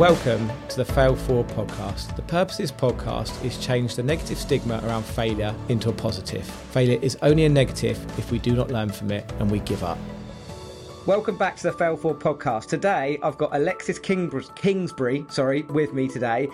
Welcome to the Fail Forward podcast. The purpose of this podcast is change the negative stigma around failure into a positive. Failure is only a negative if we do not learn from it and we give up. Welcome back to the Fail Forward podcast. Today I've got Alexis Kingsbury, sorry, with me today.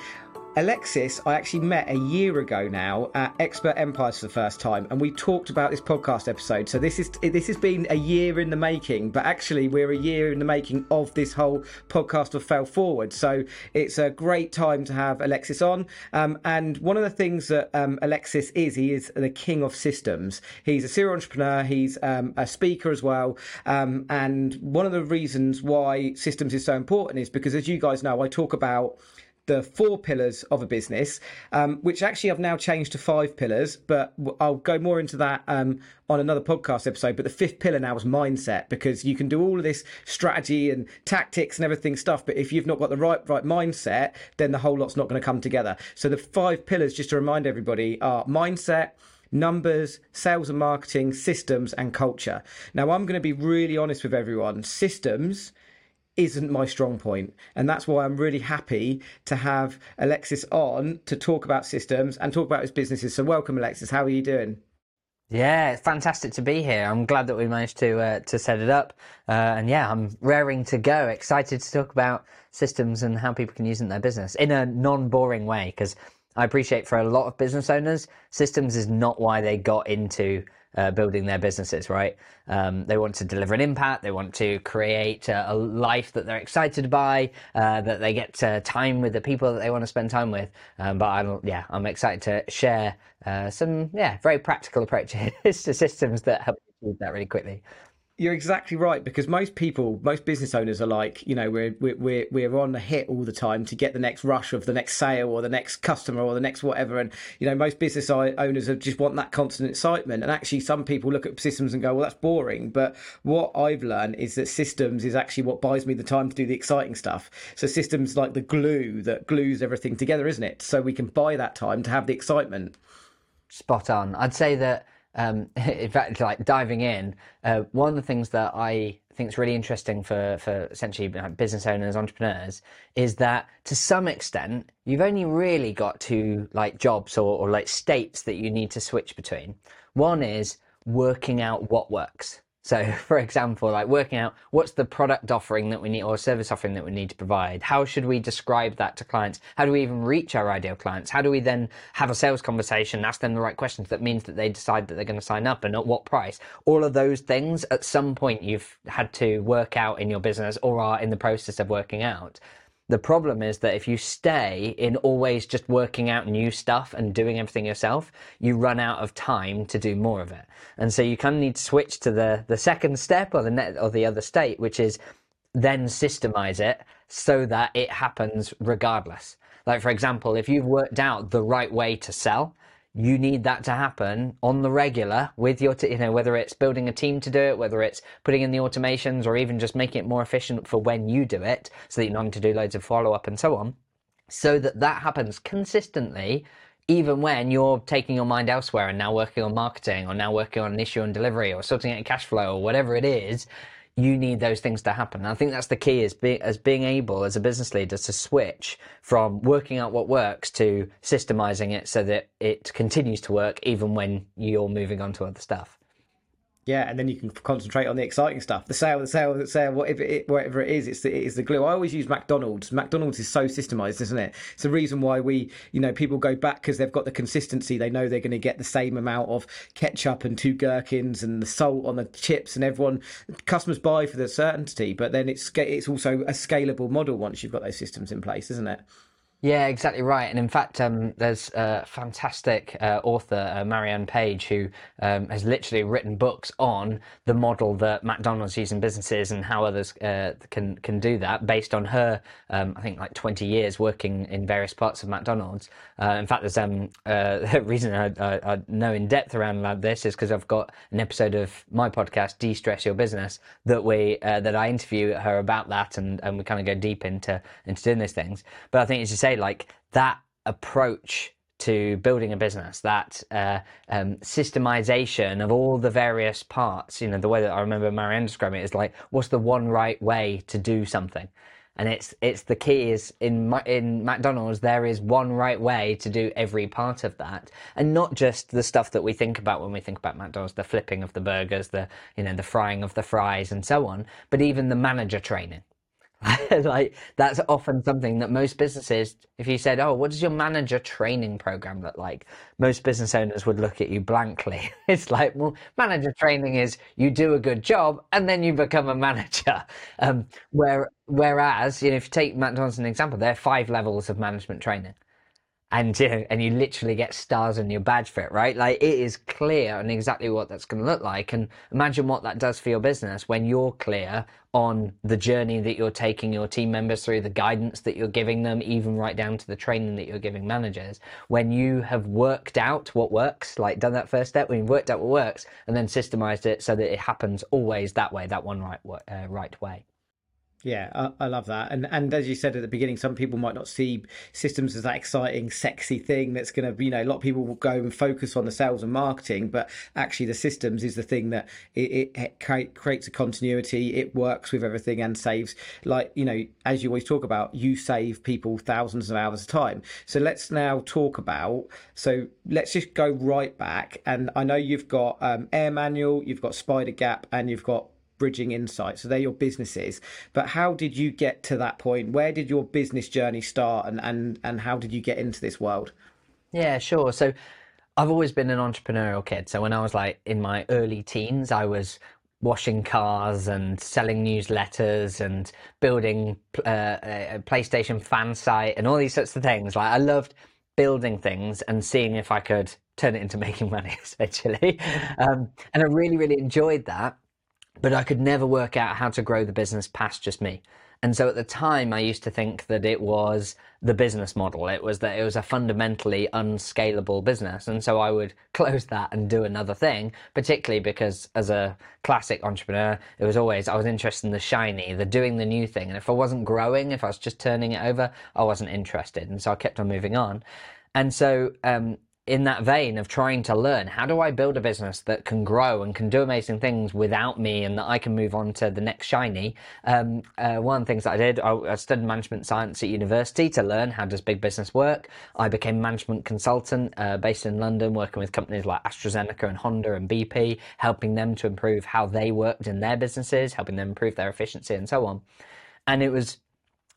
Alexis, I actually met a year ago now at Expert Empires for the first time, and we talked about this podcast episode. So this is this has been a year in the making, but actually we're a year in the making of this whole podcast of Fail Forward. So it's a great time to have Alexis on. Um, and one of the things that um, Alexis is, he is the king of systems. He's a serial entrepreneur. He's um, a speaker as well. Um, and one of the reasons why systems is so important is because, as you guys know, I talk about the four pillars of a business, um, which actually I've now changed to five pillars, but I'll go more into that um, on another podcast episode. But the fifth pillar now is mindset because you can do all of this strategy and tactics and everything stuff, but if you've not got the right right mindset, then the whole lot's not going to come together. So the five pillars, just to remind everybody, are mindset numbers, sales and marketing, systems, and culture. Now, I'm going to be really honest with everyone. Systems isn't my strong point. And that's why I'm really happy to have Alexis on to talk about systems and talk about his businesses. So, welcome, Alexis. How are you doing? Yeah, it's fantastic to be here. I'm glad that we managed to uh, to set it up, uh, and yeah, I'm raring to go. Excited to talk about systems and how people can use it in their business in a non-boring way. Because I appreciate for a lot of business owners, systems is not why they got into uh, building their businesses, right? Um, they want to deliver an impact. They want to create a, a life that they're excited by, uh, that they get time with the people that they want to spend time with. Um, but I'm, yeah, I'm excited to share uh, some, yeah, very practical approaches to systems that help achieve that really quickly. You're exactly right because most people, most business owners are like, you know, we're we're we're on the hit all the time to get the next rush of the next sale or the next customer or the next whatever, and you know, most business owners just want that constant excitement. And actually, some people look at systems and go, well, that's boring. But what I've learned is that systems is actually what buys me the time to do the exciting stuff. So systems like the glue that glues everything together, isn't it? So we can buy that time to have the excitement. Spot on. I'd say that um, in fact, like diving in, uh, one of the things that I think is really interesting for, for essentially business owners, entrepreneurs, is that to some extent, you've only really got two like jobs or, or like states that you need to switch between. One is working out what works. So, for example, like working out what's the product offering that we need or service offering that we need to provide. How should we describe that to clients? How do we even reach our ideal clients? How do we then have a sales conversation, ask them the right questions that means that they decide that they're going to sign up and at what price? All of those things at some point you've had to work out in your business or are in the process of working out. The problem is that if you stay in always just working out new stuff and doing everything yourself, you run out of time to do more of it. And so you kind of need to switch to the, the second step or the net or the other state, which is then systemize it so that it happens regardless. Like, for example, if you've worked out the right way to sell, you need that to happen on the regular with your, t- you know, whether it's building a team to do it, whether it's putting in the automations or even just making it more efficient for when you do it so that you're not need to do loads of follow up and so on, so that that happens consistently, even when you're taking your mind elsewhere and now working on marketing or now working on an issue and delivery or sorting out cash flow or whatever it is you need those things to happen. And I think that's the key is being as being able as a business leader to switch from working out what works to systemizing it so that it continues to work even when you're moving on to other stuff. Yeah, and then you can concentrate on the exciting stuff. The sale, the sale, the sale, whatever it, whatever it is, it's the, it is the glue. I always use McDonald's. McDonald's is so systemized, isn't it? It's the reason why we, you know, people go back because they've got the consistency. They know they're going to get the same amount of ketchup and two gherkins and the salt on the chips, and everyone customers buy for the certainty. But then it's it's also a scalable model once you've got those systems in place, isn't it? Yeah, exactly right. And in fact, um, there's a fantastic uh, author, uh, Marianne Page, who um, has literally written books on the model that McDonald's use in businesses and how others uh, can can do that based on her, um, I think, like 20 years working in various parts of McDonald's. Uh, in fact, there's um, uh, the reason I, I, I, know in depth around this is because I've got an episode of my podcast, De-Stress Your Business, that we uh, that I interview her about that, and, and we kind of go deep into into doing these things. But I think as you say like that approach to building a business, that uh, um, systemization of all the various parts. You know, the way that I remember Marianne describing it is like, what's the one right way to do something? And it's it's the key is in in McDonald's there is one right way to do every part of that, and not just the stuff that we think about when we think about McDonald's, the flipping of the burgers, the you know the frying of the fries, and so on, but even the manager training. like that's often something that most businesses if you said oh what does your manager training program look like? Most business owners would look at you blankly. It's like well manager training is you do a good job and then you become a manager. Um, where whereas you know if you take mcdonald's as an example there are five levels of management training and you and you literally get stars on your badge for it, right? Like it is clear on exactly what that's going to look like, and imagine what that does for your business when you're clear on the journey that you're taking your team members through, the guidance that you're giving them, even right down to the training that you're giving managers. When you have worked out what works, like done that first step, when you've worked out what works, and then systemized it so that it happens always that way, that one right uh, right way. Yeah, I, I, love that. And and as you said at the beginning, some people might not see systems as that exciting, sexy thing that's going to, be you know, a lot of people will go and focus on the sales and marketing, but actually the systems is the thing that it, it creates a continuity. It works with everything and saves, like, you know, as you always talk about, you save people thousands of hours of time. So let's now talk about, so let's just go right back. And I know you've got um, Air Manual, you've got SpiderGap, and you've got Bridging Insight. So they're your businesses. But how did you get to that point? Where did your business journey start and, and, and how did you get into this world? Yeah, sure. So I've always been an entrepreneurial kid. So when I was like in my early teens, I was washing cars and selling newsletters and building uh, a PlayStation fan site and all these sorts of things. Like I loved building things and seeing if I could turn it into making money, essentially. Um, and I really, really enjoyed that but I could never work out how to grow the business past just me. And so at the time, I used to think that it was the business model. It was that it was a fundamentally unscalable business. And so I would close that and do another thing, particularly because as a classic entrepreneur, it was always, I was interested in the shiny, the doing the new thing. And if I wasn't growing, if I was just turning it over, I wasn't interested. And so I kept on moving on. And so um, in that vein of trying to learn how do I build a business that can grow and can do amazing things without me and that I can move on to the next shiny. Um, uh, one of the things that I did, I, I, studied management science at university to learn how does big business work. I became management consultant uh, based in London, working with companies like AstraZeneca and Honda and BP, helping them to improve how they worked in their businesses, helping them improve their efficiency and so on. And it was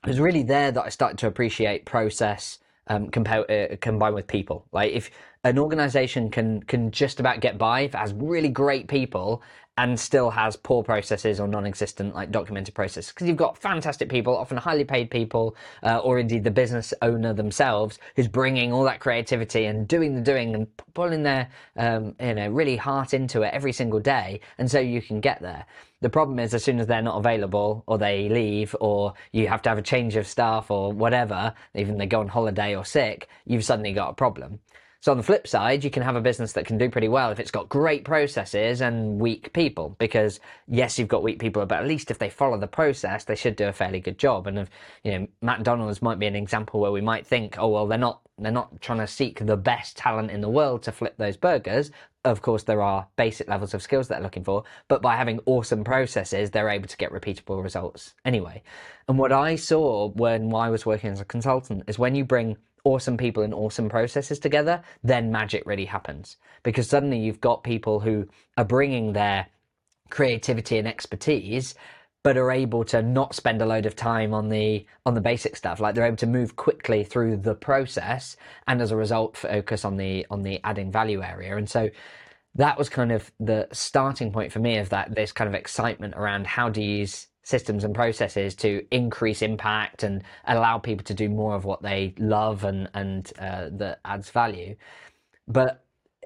it was really there that I started to appreciate process um, uh, combined with people. Like if an organization can can just about get by if it has really great people and still has poor processes or non-existent like documented processes. Because you've got fantastic people often highly paid people uh, or indeed the business owner themselves who's bringing all that creativity and doing the doing and pulling their um, you know really heart into it every single day and so you can get there. The problem is as soon as they're not available or they leave or you have to have a change of staff or whatever even they go on holiday or sick you've suddenly got a problem so on the flip side, you can have a business that can do pretty well if it's got great processes and weak people. Because yes, you've got weak people, but at least if they follow the process, they should do a fairly good job. And if you know, McDonald's might be an example where we might think, oh well, they're not they're not trying to seek the best talent in the world to flip those burgers. Of course, there are basic levels of skills that they're looking for, but by having awesome processes, they're able to get repeatable results anyway. And what I saw when I was working as a consultant is when you bring awesome people and awesome processes together, then magic really happens. Because suddenly you've got people who are bringing their creativity and expertise but are able to not spend a load of time on the on the basic stuff like they're able to move quickly through the process and as a result focus on the on the adding value area and so that was kind of the starting point for me of that this kind of excitement around how do you use systems and processes to increase impact and allow people to do more of what they love and and uh, that adds value. But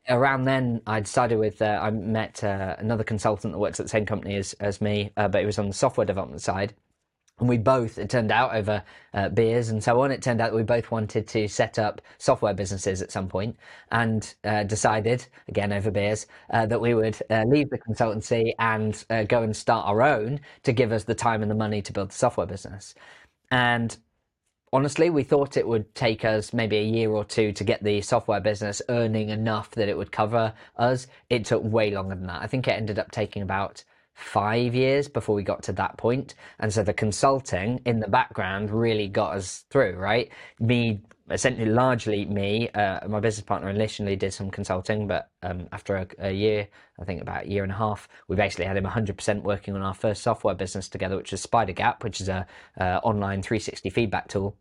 around then, I decided with uh, I met uh, another consultant that works at the same company as as me, uh, but he was on the software development side, and we both, it turned out over uh, beers and so on, it turned out that we both wanted to set up software businesses at some point and uh, decided, again over beers, uh, that we would uh, leave the consultancy and uh, go and start our own to give us the time and the money to build the software business. And honestly, we thought it would take us maybe a year or two to get the software business earning enough that it would cover us. It took way longer than that. I think it ended up taking about five years before we got to that point. And so the consulting in the background really got us through, right? Me essentially largely me. Uh, my business partner initially did some consulting, but um, after a, a, year, I think about a year and a half, we basically had him 100% working on our first software business together, which is SpiderGap, which is a uh, online 360 feedback tool.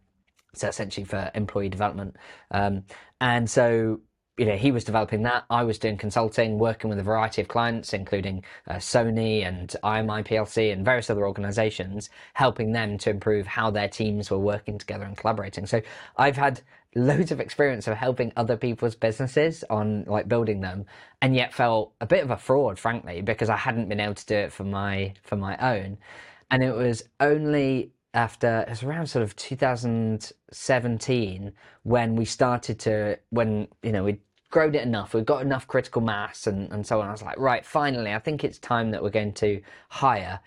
So essentially for employee development. Um, and so you know, he was developing that. I was doing consulting, working with a variety of clients, including uh, Sony and IMI PLC and various other organizations, helping them to improve how their teams were working together and collaborating. So I've had loads of experience of helping other people's businesses on like building them and yet felt a bit of a fraud frankly because I hadn't been able to do it for my for my own and it was only after it was around sort of 2017 when we started to when you know we'd grown it enough we've got enough critical mass and, and so on. I was like right finally i think it's time that we're going to hire.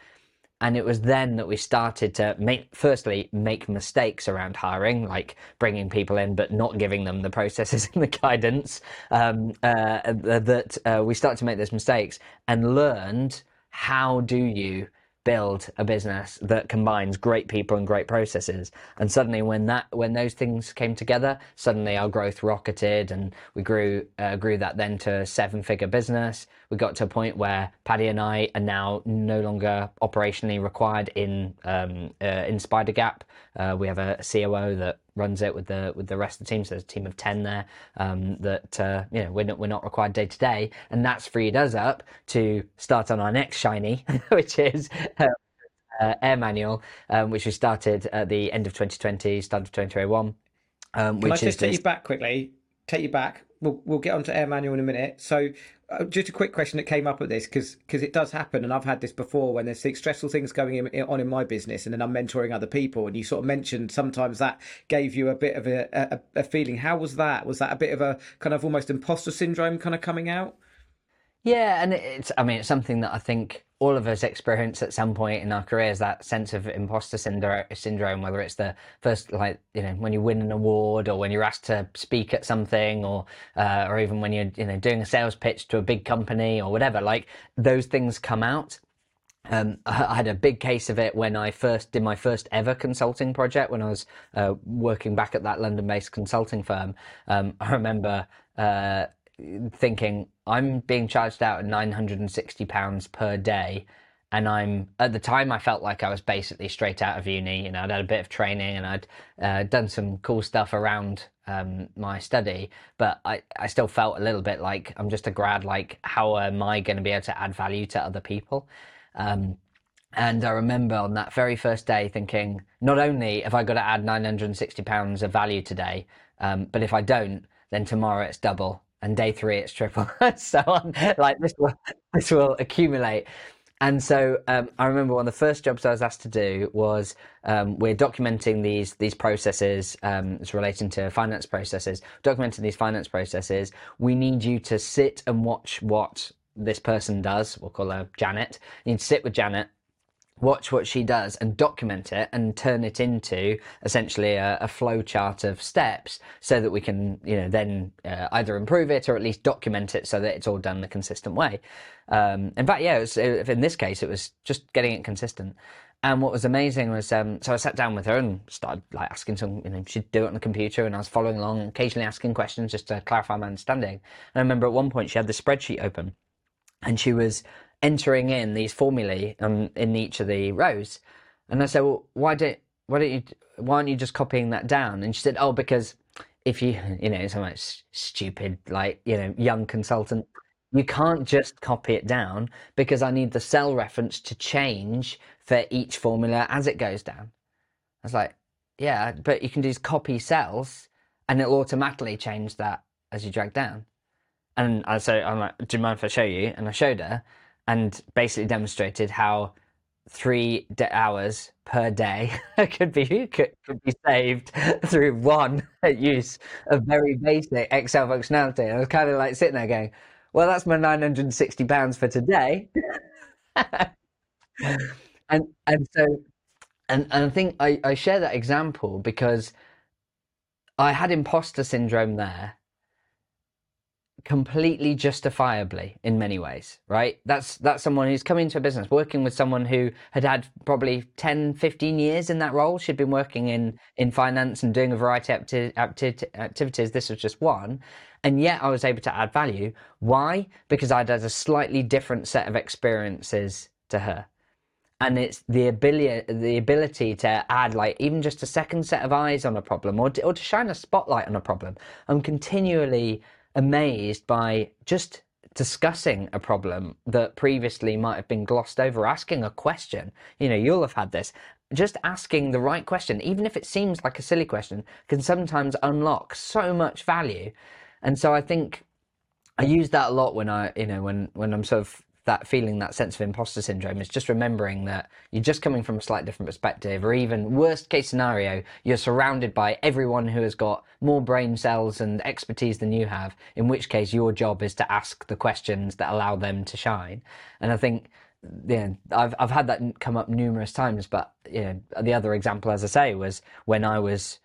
And it was then that we started to make firstly make mistakes around hiring like bringing people in but not giving them the processes and the guidance um, uh, that uh, we started to make those mistakes and learned how do you build a business that combines great people and great processes. And suddenly, when that when those things came together, suddenly our growth rocketed, and we grew uh, grew that then to a seven figure business. We got to a point where Paddy and I are now no longer operationally required in um, uh, in SpiderGap. Uh, we have a COO that runs it with the with the rest of the team. So there's a team of ten there um, that uh, you know we're not we're not required day to day, and that's freed us up to start on our next shiny, which is. Uh, uh, Air Manual, um, which we started at the end of 2020, start of 2021. Um, Can I just take this... you back quickly? Take you back. We'll, we'll get onto Air Manual in a minute. So uh, just a quick question that came up at this because because it does happen and I've had this before when there's stressful things going in, on in my business and then I'm mentoring other people and you sort of mentioned sometimes that gave you a bit of a, a, a feeling. How was that? Was that a bit of a kind of almost imposter syndrome kind of coming out? Yeah and it's I mean it's something that I think all of us experience at some point in our careers that sense of imposter syndrome, whether it's the first, like, you know, when you win an award or when you're asked to speak at something or, uh, or even when you're, you know, doing a sales pitch to a big company or whatever, like those things come out. Um, I had a big case of it when I first did my first ever consulting project when I was uh, working back at that London based consulting firm. Um, I remember, uh, thinking I'm being charged out at 960 pounds per day and I'm at the time I felt like I was basically straight out of uni. You know, I'd had a bit of training and I'd uh, done some cool stuff around um, my study, but I, I still felt a little bit like I'm just a grad. Like, how am I going to be able to add value to other people? Um, and I remember on that very first day thinking, not only have I got to add 960 pounds of value today, um, but if I don't, then tomorrow it's double and day three it's triple, so on. Like this will this will accumulate. And so um, I remember one of the first jobs I was asked to do was um, we're documenting these these processes. Um, it's relating to finance processes. Documenting these finance processes, we need you to sit and watch what this person does. We'll call her Janet. You need to sit with Janet watch what she does and document it and turn it into essentially a, a flow chart of steps so that we can you know then uh, either improve it or at least document it so that it's all done in a consistent way um, in fact yeah was, in this case it was just getting it consistent and what was amazing was, um, so I sat down with her and started like asking some, you know, she'd do it on the computer and I was following along, occasionally asking questions just to clarify my understanding. And I remember at one point she had the spreadsheet open and she was entering in these formulae um, in each of the rows. And I said, well, why don't, why don't you, why aren't you just copying that down? And she said, oh, because if you, you know, so much stupid, like, you know, young consultant, you can't just copy it down because I need the cell reference to change for each formula as it goes down. I was like, yeah, but you can just copy cells and it'll automatically change that as you drag down. And I said, I'm like, do you mind if I show you? And I showed her and basically demonstrated how three hours per day could be could, could, be saved through one use of very basic Excel functionality. And I was kind of like sitting there going, "Well, that's my 960 pounds for today." and and so and, and I think I, I share that example because I had imposter syndrome there completely justifiably in many ways right? That's that's someone who's come into a business working with someone who had had probably 10 15 years in that role she'd been working in in finance and doing a variety of acti- acti- activities this was just one and yet i was able to add value. Why? Because i'd had a slightly different set of experiences to her. And it's the ability the ability to add like even just a second set of eyes on a problem or to, or to shine a spotlight on a problem. I'm continually amazed by just discussing a problem that previously might have been glossed over, asking a question. You know, you'll have had this. Just asking the right question, even if it seems like a silly question, can sometimes unlock so much value. And so I think I use that a lot when I, you know, when when I'm sort of that feeling, that sense of imposter syndrome is just remembering that you're just coming from a slightly different perspective, or even worst case scenario, you're surrounded by everyone who has got more brain cells and expertise than you have, in which case your job is to ask the questions that allow them to shine. And I think yeah, I've I've had that come up numerous times, but you know, the other example, as I say, was when I was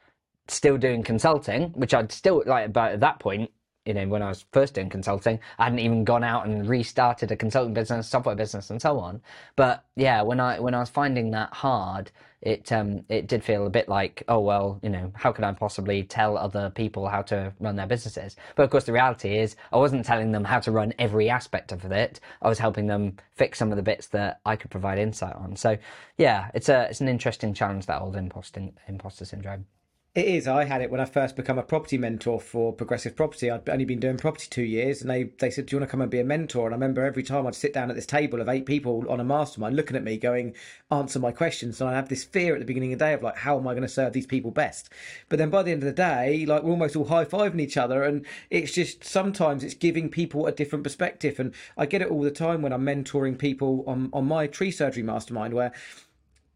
still doing consulting, which I'd still like about at that point you know, when I was first doing consulting, I hadn't even gone out and restarted a consulting business, software business, and so on. But yeah, when I when I was finding that hard, it um it did feel a bit like, oh well, you know, how could I possibly tell other people how to run their businesses? But of course, the reality is, I wasn't telling them how to run every aspect of it. I was helping them fix some of the bits that I could provide insight on. So yeah, it's a it's an interesting challenge that old imposter imposter syndrome. It is. I had it when I first become a property mentor for Progressive Property. I'd only been doing property two years, and they, they said, "Do you want to come and be a mentor?" And I remember every time I'd sit down at this table of eight people on a mastermind, looking at me, going, "Answer my questions." And I have this fear at the beginning of the day of like, "How am I going to serve these people best?" But then by the end of the day, like we're almost all high fiving each other, and it's just sometimes it's giving people a different perspective. And I get it all the time when I'm mentoring people on on my tree surgery mastermind, where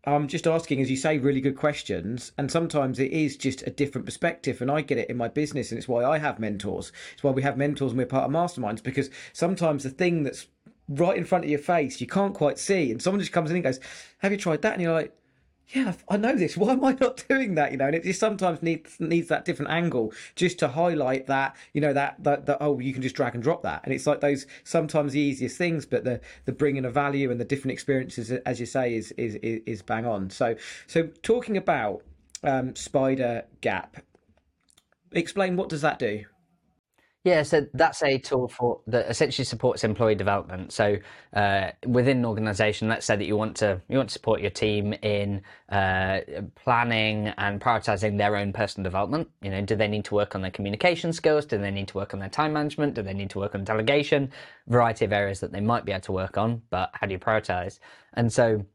I'm just asking, as you say, really good questions. And sometimes it is just a different perspective. And I get it in my business. And it's why I have mentors. It's why we have mentors and we're part of masterminds because sometimes the thing that's right in front of your face, you can't quite see. And someone just comes in and goes, Have you tried that? And you're like, yeah, I know this. Why am I not doing that? You know, and it just sometimes needs needs that different angle just to highlight that. You know, that that, that oh, you can just drag and drop that, and it's like those sometimes the easiest things, but the the bringing of value and the different experiences, as you say, is is is bang on. So so talking about um, Spider Gap, explain what does that do? Yeah, so that's a tool for that essentially supports employee development. So uh, within an organization, let's say that you want to you want to support your team in uh, planning and prioritizing their own personal development. You know, do they need to work on their communication skills? Do they need to work on their time management? Do they need to work on delegation? Variety of areas that they might be able to work on, but how do you prioritize? And so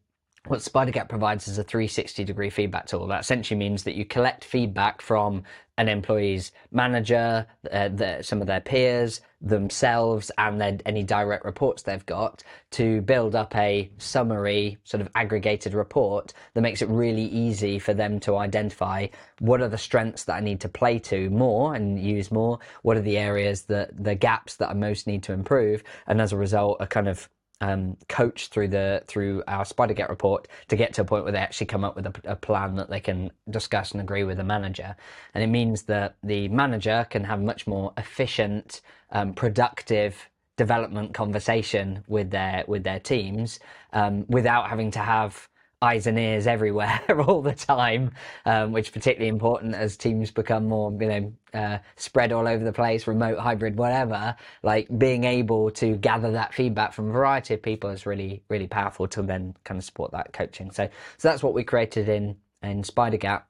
what SpiderGap provides is a 360 degree feedback tool. That essentially means that you collect feedback from an employee's manager, uh, the, some of their peers, themselves, and then any direct reports they've got to build up a summary, sort of aggregated report that makes it really easy for them to identify what are the strengths that I need to play to more and use more, what are the areas that the gaps that I most need to improve, and as a result, a kind of um, coach through the through our SpiderGap report to get to a point where they actually come up with a, a, plan that they can discuss and agree with the manager. And it means that the manager can have much more efficient, um, productive development conversation with their with their teams um, without having to have eyes and ears everywhere all the time, um, which is particularly important as teams become more, you know, uh, spread all over the place, remote, hybrid, whatever. Like being able to gather that feedback from a variety of people is really, really powerful to then kind of support that coaching. So, so that's what we created in in SpiderGap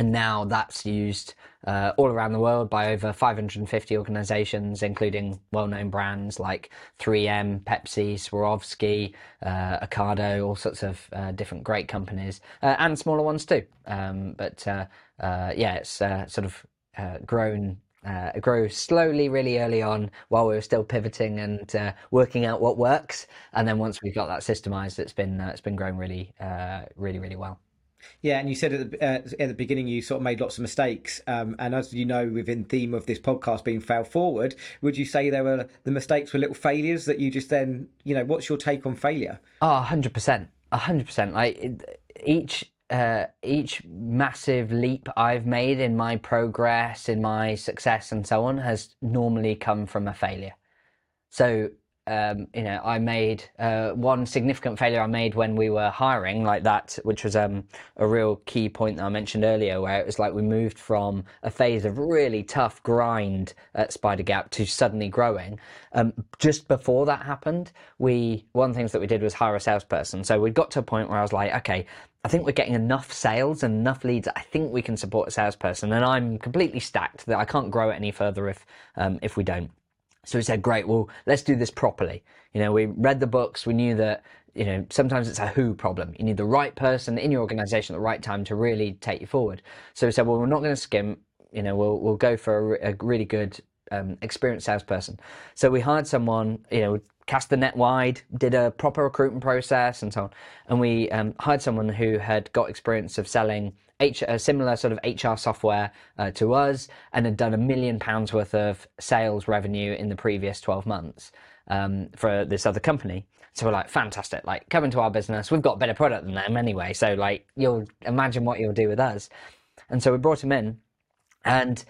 and now that's used uh, all around the world by over 550 organizations, including well known brands like 3M, Pepsi, Swarovski, uh, Ocado, all sorts of uh, different great companies, uh, and smaller ones too. Um, but uh, uh, yeah, it's sort of grown. Uh, grow slowly, really early on, while we were still pivoting and working out what works, and then once we've got that systemized, it's been it's been growing really, really, really well. Yeah, and you said at the, uh, at the beginning you sort of made lots of mistakes, um, and as you know, within theme of this podcast being fail forward, would you say there were the mistakes were little failures that you just then, you know, what's your take on failure? Oh, hundred percent, hundred percent. Like each uh, each massive leap I've made in my progress, in my success, and so on, has normally come from a failure. So um, you know, I made uh, one significant failure I made when we were hiring, like that, which was um, a real key point that I mentioned earlier, where it was like we moved from a phase of really tough grind at SpiderGap to suddenly growing. Um, just before that happened, we one of the things that we did was hire a salesperson. So we got to a point where I was like, okay, I think we're getting enough sales and enough leads. I think we can support a salesperson, and I'm completely stacked that I can't grow it any further if um, if we don't. So we said, great, well, let's do this properly. You know, we read the books, we knew that, you know, sometimes it's a who problem. You need the right person in your organization at the right time to really take you forward. So we said, well, we're not going to skim, you know, we'll, we'll go for a, a really good, um, experienced salesperson. So we hired someone, you know, cast the net wide, did a proper recruitment process and so on. And we um, hired someone who had got experience of selling H, a similar sort of HR software uh, to us and had done a million pounds worth of sales revenue in the previous 12 months um, for this other company. So we're like, fantastic, like come into our business. We've got better product than them anyway. So like, you'll imagine what you'll do with us. And so we brought him in and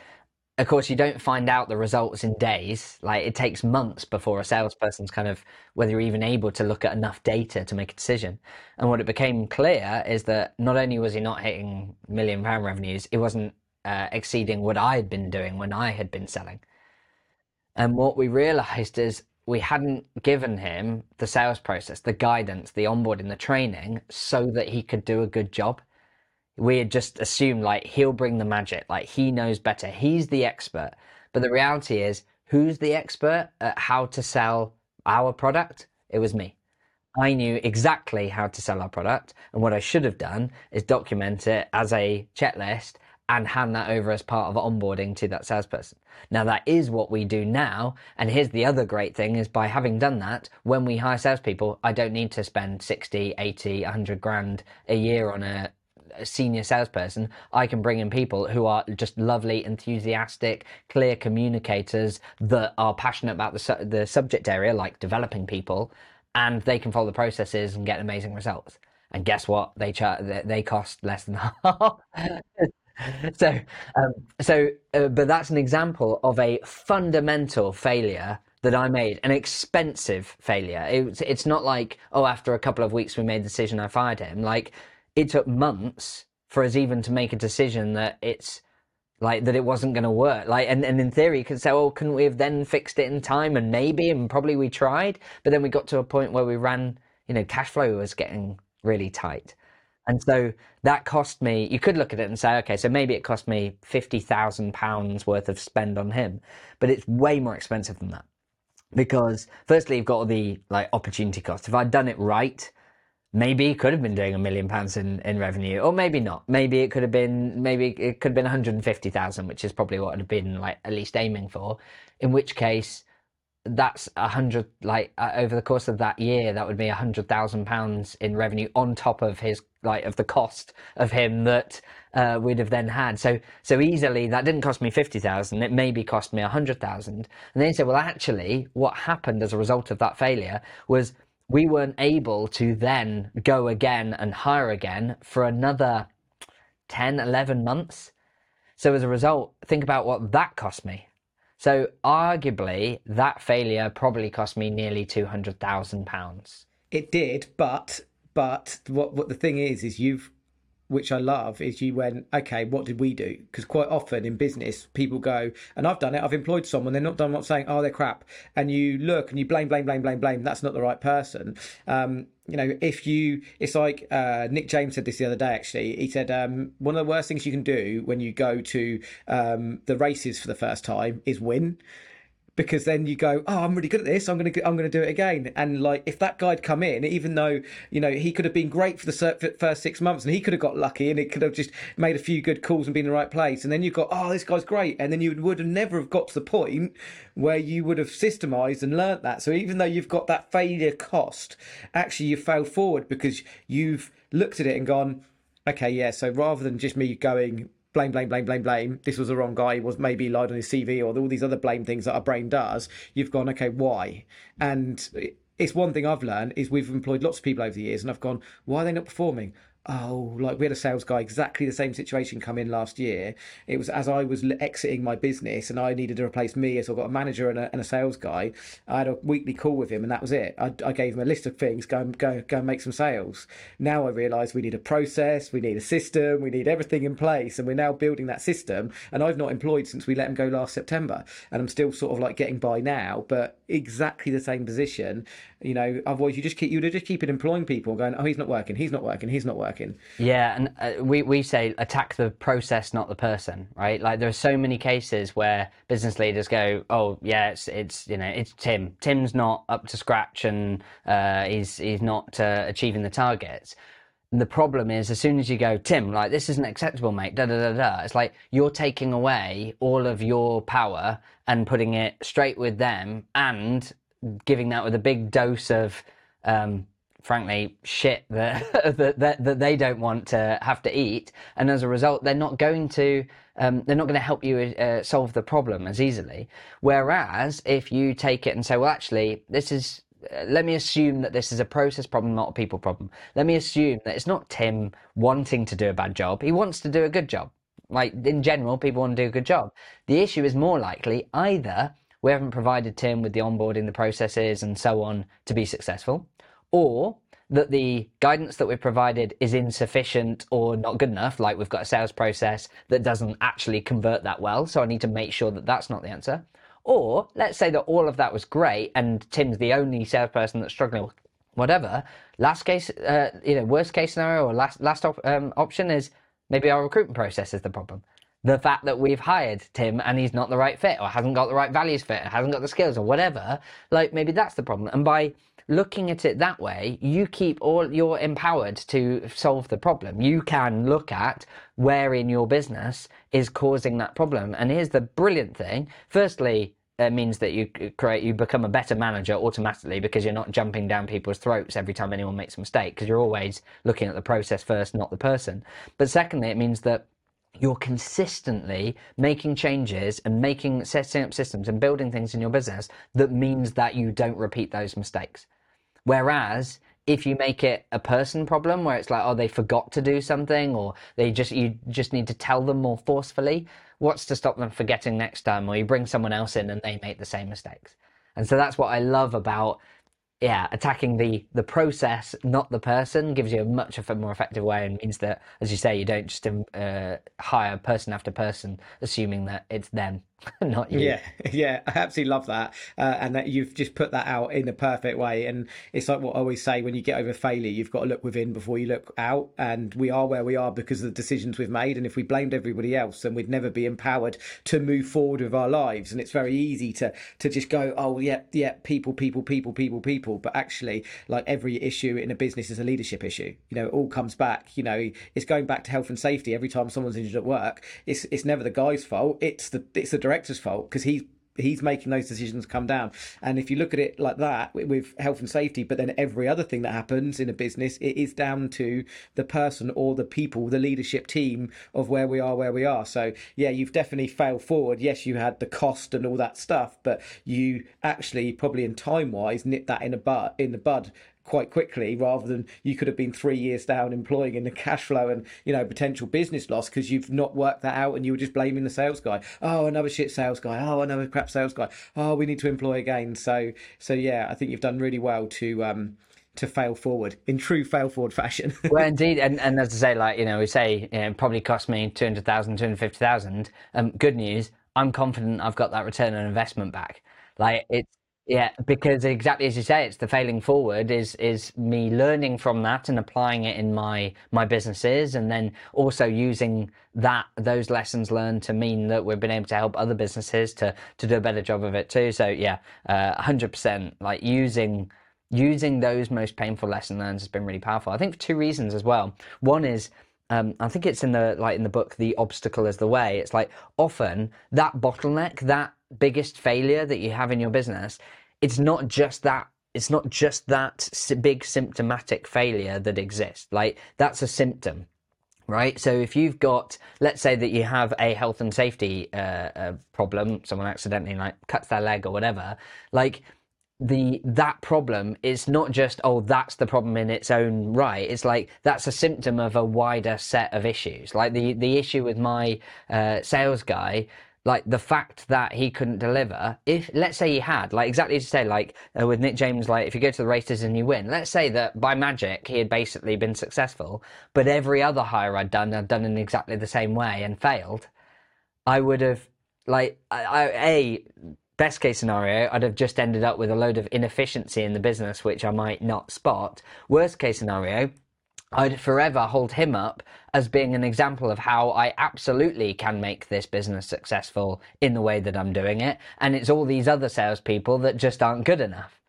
of course, you don't find out the results in days. Like it takes months before a salesperson's kind of whether you're even able to look at enough data to make a decision. And what it became clear is that not only was he not hitting million pound revenues, it wasn't uh, exceeding what I had been doing when I had been selling. And what we realized is we hadn't given him the sales process, the guidance, the onboarding, the training so that he could do a good job we had just assumed like he'll bring the magic, like he knows better, he's the expert. But the reality is, who's the expert at how to sell our product? It was me. I knew exactly how to sell our product, and what I should have done is document it as a checklist and hand that over as part of onboarding to that salesperson. Now that is what we do now. And here's the other great thing is by having done that, when we hire salespeople, I don't need to spend 60, 80, 100 grand a year on a senior salesperson, I can bring in people who are just lovely, enthusiastic, clear communicators that are passionate about the, su- the subject area, like developing people, and they can follow the processes and get amazing results. And guess what? They char- they cost less than half. so, um, so, uh, but that's an example of a fundamental failure that I made, an expensive failure. It, it's not like, oh, after a couple of weeks we made the decision, I fired him. Like it took months for us even to make a decision that it's like that it wasn't going to work. Like and, and in theory you could say well couldn't we have then fixed it in time and maybe and probably we tried but then we got to a point where we ran you know cash flow was getting really tight. And so that cost me you could look at it and say okay so maybe it cost me 50,000 pounds worth of spend on him but it's way more expensive than that. Because firstly you've got all the like opportunity cost if i'd done it right maybe he could have been doing a million pounds in, in revenue, or maybe not. Maybe it could have been maybe it could have been 150,000, which is probably what it would have been like at least aiming for. In which case, that's a hundred like uh, over the course of that year, that would be a hundred thousand pounds in revenue on top of his like of the cost of him that uh, we'd have then had. So so easily that didn't cost me fifty thousand. It maybe cost me a hundred thousand. And then he said, well, actually, what happened as a result of that failure was we weren't able to then go again and hire again for another 10, 11 months. So as a result, think about what that cost me. So arguably, that failure probably cost me nearly two hundred thousand pounds. It did, but but what what the thing is is you've which I love, is you went, okay, what did we do? Because quite often in business, people go, and I've done it, I've employed someone, they're not done what saying, oh, they're crap. And you look and you blame, blame, blame, blame, blame. That's not the right person. Um, you know, if you, it's like uh, Nick James said this the other day, actually. He said, um, one of the worst things you can do when you go to um, the races for the first time is win because then you go, oh, I'm really good at this. I'm gonna I'm gonna do it again. And like if that guy'd come in, even though you know he could have been great for the first six months, and he could have got lucky, and it could have just made a few good calls and been in the right place, and then you got, oh, this guy's great, and then you would have never have got to the point where you would have systemized and learnt that. So even though you've got that failure cost, actually you failed forward because you've looked at it and gone, okay, yeah. So rather than just me going blame, blame, blame, blame, blame. This was the wrong guy. He was maybe lied on his CV or all these other blame things that our brain does. You've gone, okay, why? And it's one thing I've learned is we've employed lots of people over the years, and I've gone, why are they not performing? Oh, like we had a sales guy, exactly the same situation come in last year. It was as I was exiting my business and I needed to replace me. So I got a manager and a, and a sales guy. I had a weekly call with him and that was it. I, I gave him a list of things, go go, go and make some sales. Now I realise we need a process, we need a system, we need everything in place. And we're now building that system. And I've not employed since we let him go last September. And I'm still sort of like getting by now, but exactly the same position. You know, otherwise you just keep, you just keep it employing people going, oh, he's not working, he's not working, he's not working. Yeah, and uh, we we say attack the process, not the person, right? Like there are so many cases where business leaders go, "Oh, yeah, it's it's you know it's Tim. Tim's not up to scratch, and uh, he's he's not uh, achieving the targets." The problem is, as soon as you go, Tim, like this isn't acceptable, mate. Da da da da. It's like you're taking away all of your power and putting it straight with them, and giving that with a big dose of um, frankly shit that, that, that that they don't want to have to eat, and as a result, they're not going to um, they're not going to help you uh, solve the problem as easily. Whereas if you take it and say, well, actually, this is uh, let me assume that this is a process problem, not a people problem. Let me assume that it's not Tim wanting to do a bad job. He wants to do a good job. Like in general, people want to do a good job. The issue is more likely either we haven't provided Tim with the onboarding, the processes, and so on to be successful, or that the guidance that we've provided is insufficient or not good enough, like we've got a sales process that doesn't actually convert that well, so I need to make sure that that's not the answer. Or let's say that all of that was great and Tim's the only salesperson that's struggling, with whatever. Last case, uh, you know, worst case scenario or last last op- um, option is maybe our recruitment process is the problem. The fact that we've hired Tim and he's not the right fit or hasn't got the right values fit, or hasn't got the skills or whatever, like maybe that's the problem. And by looking at it that way, you keep all you're empowered to solve the problem. You can look at where in your business is causing that problem. And here's the brilliant thing. Firstly, it means that you create you become a better manager automatically because you're not jumping down people's throats every time anyone makes a mistake because you're always looking at the process first not the person but secondly it means that you're consistently making changes and making setting up systems and building things in your business that means that you don't repeat those mistakes Whereas if you make it a person problem where it's like, oh, they forgot to do something or they just, you just need to tell them more forcefully, what's to stop them forgetting next time? Or you bring someone else in and they make the same mistakes. And so that's what I love about yeah, attacking the the process, not the person, gives you a much more effective way, and means that, as you say, you don't just uh, hire person after person, assuming that it's them. not you. Yeah, yeah, I absolutely love that, uh, and that you've just put that out in a perfect way. And it's like what I always say: when you get over failure, you've got to look within before you look out. And we are where we are because of the decisions we've made. And if we blamed everybody else, then we'd never be empowered to move forward with our lives. And it's very easy to to just go, oh yeah, yeah, people, people, people, people, people. But actually, like every issue in a business is a leadership issue. You know, it all comes back. You know, it's going back to health and safety. Every time someone's injured at work, it's it's never the guy's fault. It's the it's the director's fault because he's he's making those decisions come down. And if you look at it like that with health and safety, but then every other thing that happens in a business, it is down to the person or the people, the leadership team of where we are, where we are. So yeah, you've definitely failed forward. Yes, you had the cost and all that stuff, but you actually probably in time wise nipped that in a bud in the bud quite quickly rather than you could have been three years down employing in the cash flow and you know potential business loss because you've not worked that out and you were just blaming the sales guy oh another shit sales guy oh another crap sales guy oh we need to employ again so so yeah i think you've done really well to um to fail forward in true fail forward fashion. well, indeed, and, and as I say, like you know, we say you know, probably cost me 200,000, 250,000. Um, good news, I'm confident I've got that return on investment back. Like it's yeah, because exactly as you say, it's the failing forward is is me learning from that and applying it in my my businesses, and then also using that those lessons learned to mean that we've been able to help other businesses to to do a better job of it too. So yeah, uh, hundred uh, percent. Like using using those most painful lesson learned has been really powerful. I think for two reasons as well. One is um, I think it's in the like in the book, the obstacle is the way. It's like often that bottleneck, that biggest failure that you have in your business it's not just that it's not just that big symptomatic failure that exists like that's a symptom right? So if you've got let's say that you have a health and safety uh, uh, problem someone accidentally like cuts their leg or whatever like the that problem is not just oh that's the problem in its own right it's like that's a symptom of a wider set of issues. Like the the issue with my uh, sales guy like the fact that he couldn't deliver if let's say he had like exactly you say like uh, with nick james like if you go to the races and you win let's say that by magic he had basically been successful but every other hire i'd done i'd done in exactly the same way and failed i would have like I, I, a best case scenario, I'd have just ended up with a load of inefficiency in the business, which I might not spot. Worst case scenario, I'd forever hold him up as being an example of how I absolutely can make this business successful in the way that I'm doing it. And it's all these other salespeople that just aren't good enough.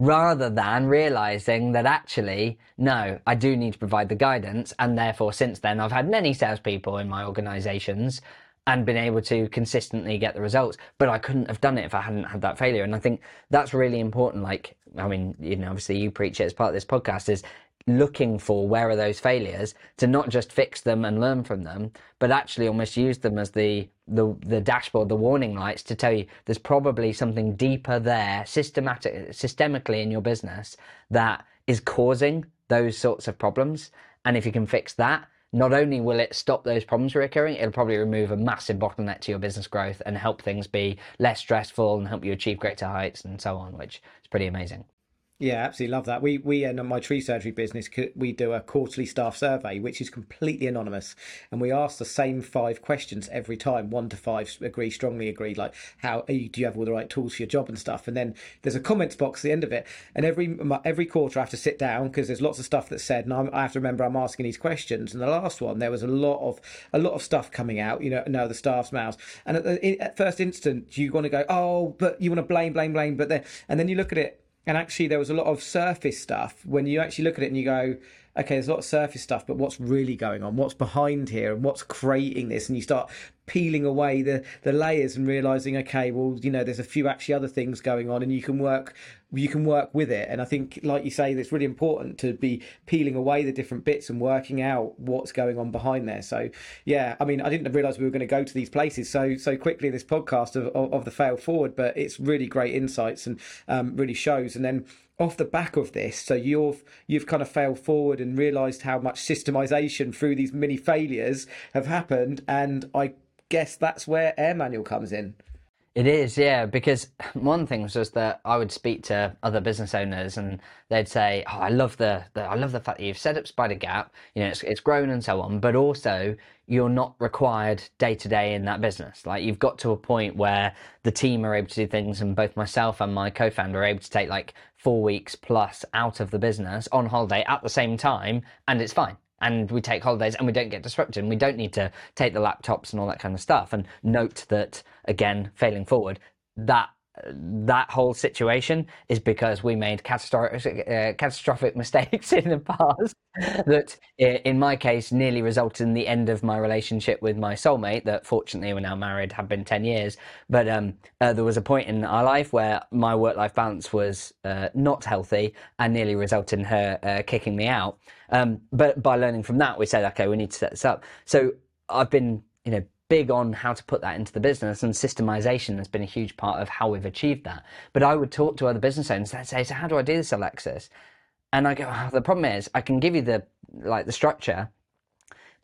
Rather than realizing that actually, no, I do need to provide the guidance. And therefore, since then, I've had many salespeople in my organizations and been able to consistently get the results. But I couldn't have done it if I hadn't had that failure. And I think that's really important. Like, I mean, you know, obviously you preach it as part of this podcast is looking for where are those failures to not just fix them and learn from them, but actually almost use them as the the, the dashboard, the warning lights to tell you there's probably something deeper there, systematic, systemically in your business that is causing those sorts of problems. And if you can fix that, not only will it stop those problems recurring, it'll probably remove a massive bottleneck to your business growth and help things be less stressful and help you achieve greater heights and so on, which is pretty amazing. Yeah, absolutely love that. We we in my tree surgery business we do a quarterly staff survey, which is completely anonymous, and we ask the same five questions every time. One to five agree, strongly agree, like how do you have all the right tools for your job and stuff. And then there's a comments box at the end of it, and every every quarter I have to sit down because there's lots of stuff that's said, and I'm, i have to remember I'm asking these questions. And the last one there was a lot of a lot of stuff coming out, you know, no the staff's mouths, and at, the, at first instant you want to go, oh, but you want to blame, blame, blame, but then and then you look at it and actually, there was a lot of surface stuff. When you actually look at it and you go, okay, there's a lot of surface stuff, but what's really going on? What's behind here? And what's creating this? And you start peeling away the, the layers and realizing, okay, well, you know, there's a few actually other things going on and you can work you can work with it. And I think, like you say, it's really important to be peeling away the different bits and working out what's going on behind there. So, yeah, I mean, I didn't realize we were going to go to these places so so quickly. This podcast of of, of the fail forward, but it's really great insights and um, really shows. And then off the back of this so you've you've kind of failed forward and realized how much systemization through these mini failures have happened and i guess that's where air manual comes in it is, yeah, because one thing was just that I would speak to other business owners and they'd say, "Oh, I love the, the I love the fact that you've set up SpiderGap. You know, it's it's grown and so on, but also you're not required day to day in that business. Like you've got to a point where the team are able to do things, and both myself and my co-founder are able to take like four weeks plus out of the business on holiday at the same time, and it's fine and we take holidays and we don't get disrupted and we don't need to take the laptops and all that kind of stuff. And note that again failing forward that that whole situation is because we made catastrophic, uh, catastrophic mistakes in the past that, in my case, nearly resulted in the end of my relationship with my soulmate. That fortunately we're now married, have been ten years. But um, uh, there was a point in our life where my work-life balance was uh, not healthy and nearly resulted in her uh, kicking me out. Um, but by learning from that, we said, okay, we need to set this up. So I've been, you know big on how to put that into the business and systemization has been a huge part of how we've achieved that. But I would talk to other business owners and say, so how do I do this, Alexis? And I go, oh, the problem is I can give you the like the structure,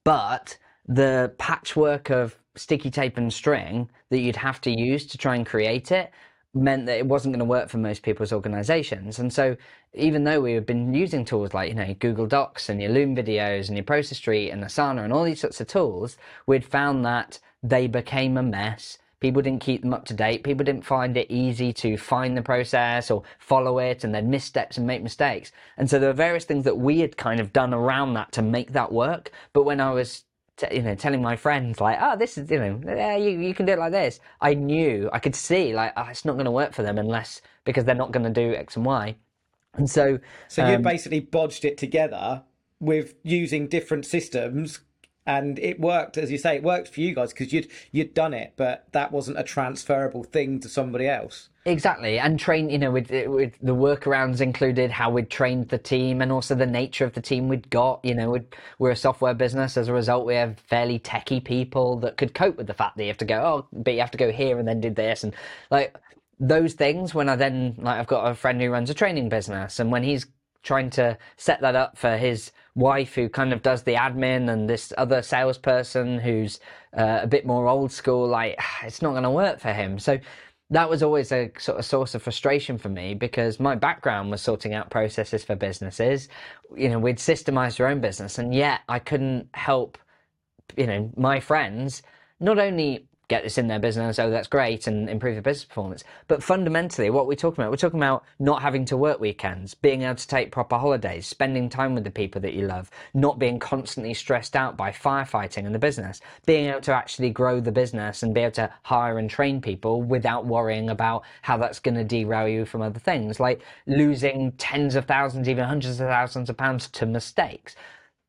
but the patchwork of sticky tape and string that you'd have to use to try and create it meant that it wasn't going to work for most people's organizations. And so even though we have been using tools like, you know, Google Docs and your Loom videos and your Process Street and Asana and all these sorts of tools, we'd found that they became a mess. People didn't keep them up to date. People didn't find it easy to find the process or follow it and then miss steps and make mistakes. And so there were various things that we had kind of done around that to make that work. But when I was you know, telling my friends like, "Oh, this is you know, yeah, you you can do it like this." I knew, I could see like oh, it's not going to work for them unless because they're not going to do X and Y, and so so um, you basically bodged it together with using different systems and it worked as you say it worked for you guys because you'd you'd done it but that wasn't a transferable thing to somebody else. Exactly and train you know with, with the workarounds included how we'd trained the team and also the nature of the team we'd got you know we're a software business. As a result we have fairly techie people that could cope with the fact that you have to go oh but you have to go here and then do this. And like those things when I then like I've got a friend who runs a training business and when he's trying to set that up for his wife who kind of does the admin and this other salesperson who's uh, a bit more old school like it's not going to work for him. So that was always a sort of source of frustration for me because my background was sorting out processes for businesses. You know we'd systemized our own business and yet i couldn't help you know my friends not only get this in their business, oh, that's great, and improve the business performance. But fundamentally, what we're talking about, we're talking about not having to work weekends, being able to take proper holidays, spending time with the people that you love, not being constantly stressed out by firefighting in the business, being able to actually grow the business and be able to hire and train people without worrying about how that's going to derail you from other things, like losing tens of thousands, even hundreds of thousands of pounds to mistakes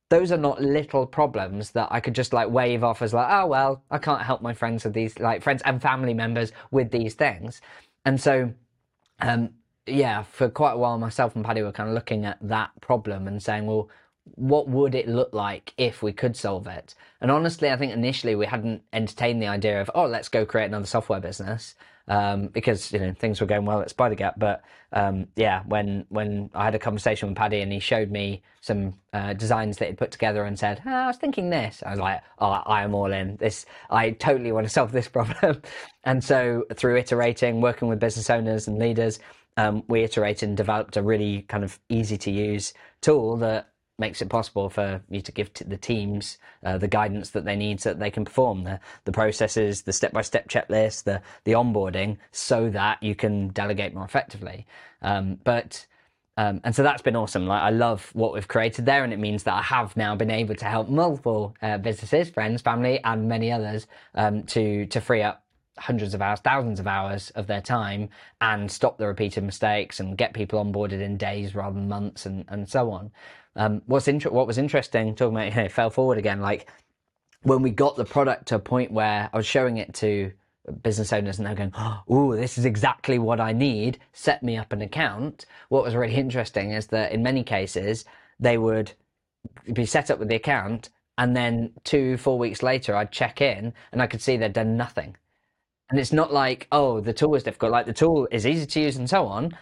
those are not little problems that I could just like wave off as like, oh well, I can't help my friends with these like friends and family members with these things. And so um yeah, for quite a while myself and Paddy were kind of looking at that problem and saying, well, what would it look like if we could solve it? And honestly, I think initially we hadn't entertained the idea of, oh, let's go create another software business um, because you know things were going well at SpiderGap. But um, yeah, when when I had a conversation with Paddy and he showed me some uh, designs that he'd put together and said, oh, "I was thinking this," I was like, "Oh, I am all in. This, I totally want to solve this problem." and so through iterating, working with business owners and leaders, um, we iterated and developed a really kind of easy to use tool that makes it possible for you to give the teams uh, the guidance that they need so that they can perform the, the processes, the step-by-step checklist, the, the onboarding, so that you can delegate more effectively. Um, but um, and so that's been awesome. Like I love what we've created there, and it means that I have now been able to help multiple uh, businesses, friends, family, and many others um, to to free up hundreds of hours, thousands of hours of their time and stop the repeated mistakes and get people onboarded in days rather than months and, and so on. Um, what's inter- what was interesting, talking about, you know, fell forward again, like when we got the product to a point where I was showing it to business owners and they're going, oh, this is exactly what I need, set me up an account. What was really interesting is that in many cases, they would be set up with the account and then two, four weeks later, I'd check in and I could see they'd done nothing. And it's not like, oh, the tool is difficult. Like the tool is easy to use and so on,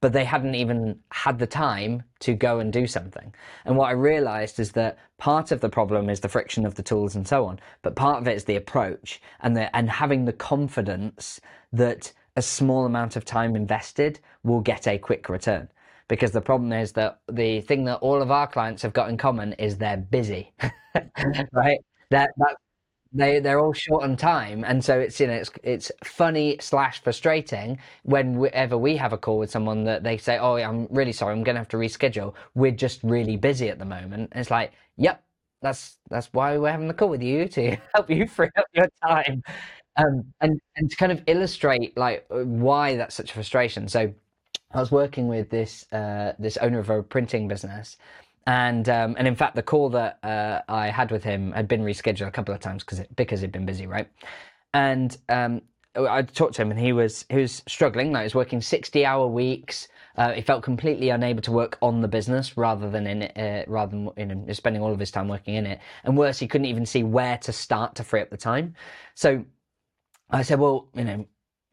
but they hadn't even had the time to go and do something. And what I realized is that part of the problem is the friction of the tools and so on, but part of it is the approach and the, and having the confidence that a small amount of time invested will get a quick return. Because the problem is that the thing that all of our clients have got in common is they're busy, right? That, that they they're all short on time, and so it's you know it's it's funny slash frustrating whenever we have a call with someone that they say, "Oh, I'm really sorry, I'm going to have to reschedule. We're just really busy at the moment." And it's like, "Yep, that's that's why we're having the call with you to help you free up your time." Um, and and to kind of illustrate like why that's such a frustration. So I was working with this uh, this owner of a printing business, and um, and in fact, the call that uh, I had with him had been rescheduled a couple of times because because he'd been busy, right? And um, I talked to him, and he was he was struggling. Like he was working sixty hour weeks. Uh, he felt completely unable to work on the business rather than in it, uh, rather than you know, spending all of his time working in it. And worse, he couldn't even see where to start to free up the time. So I said, well, you know,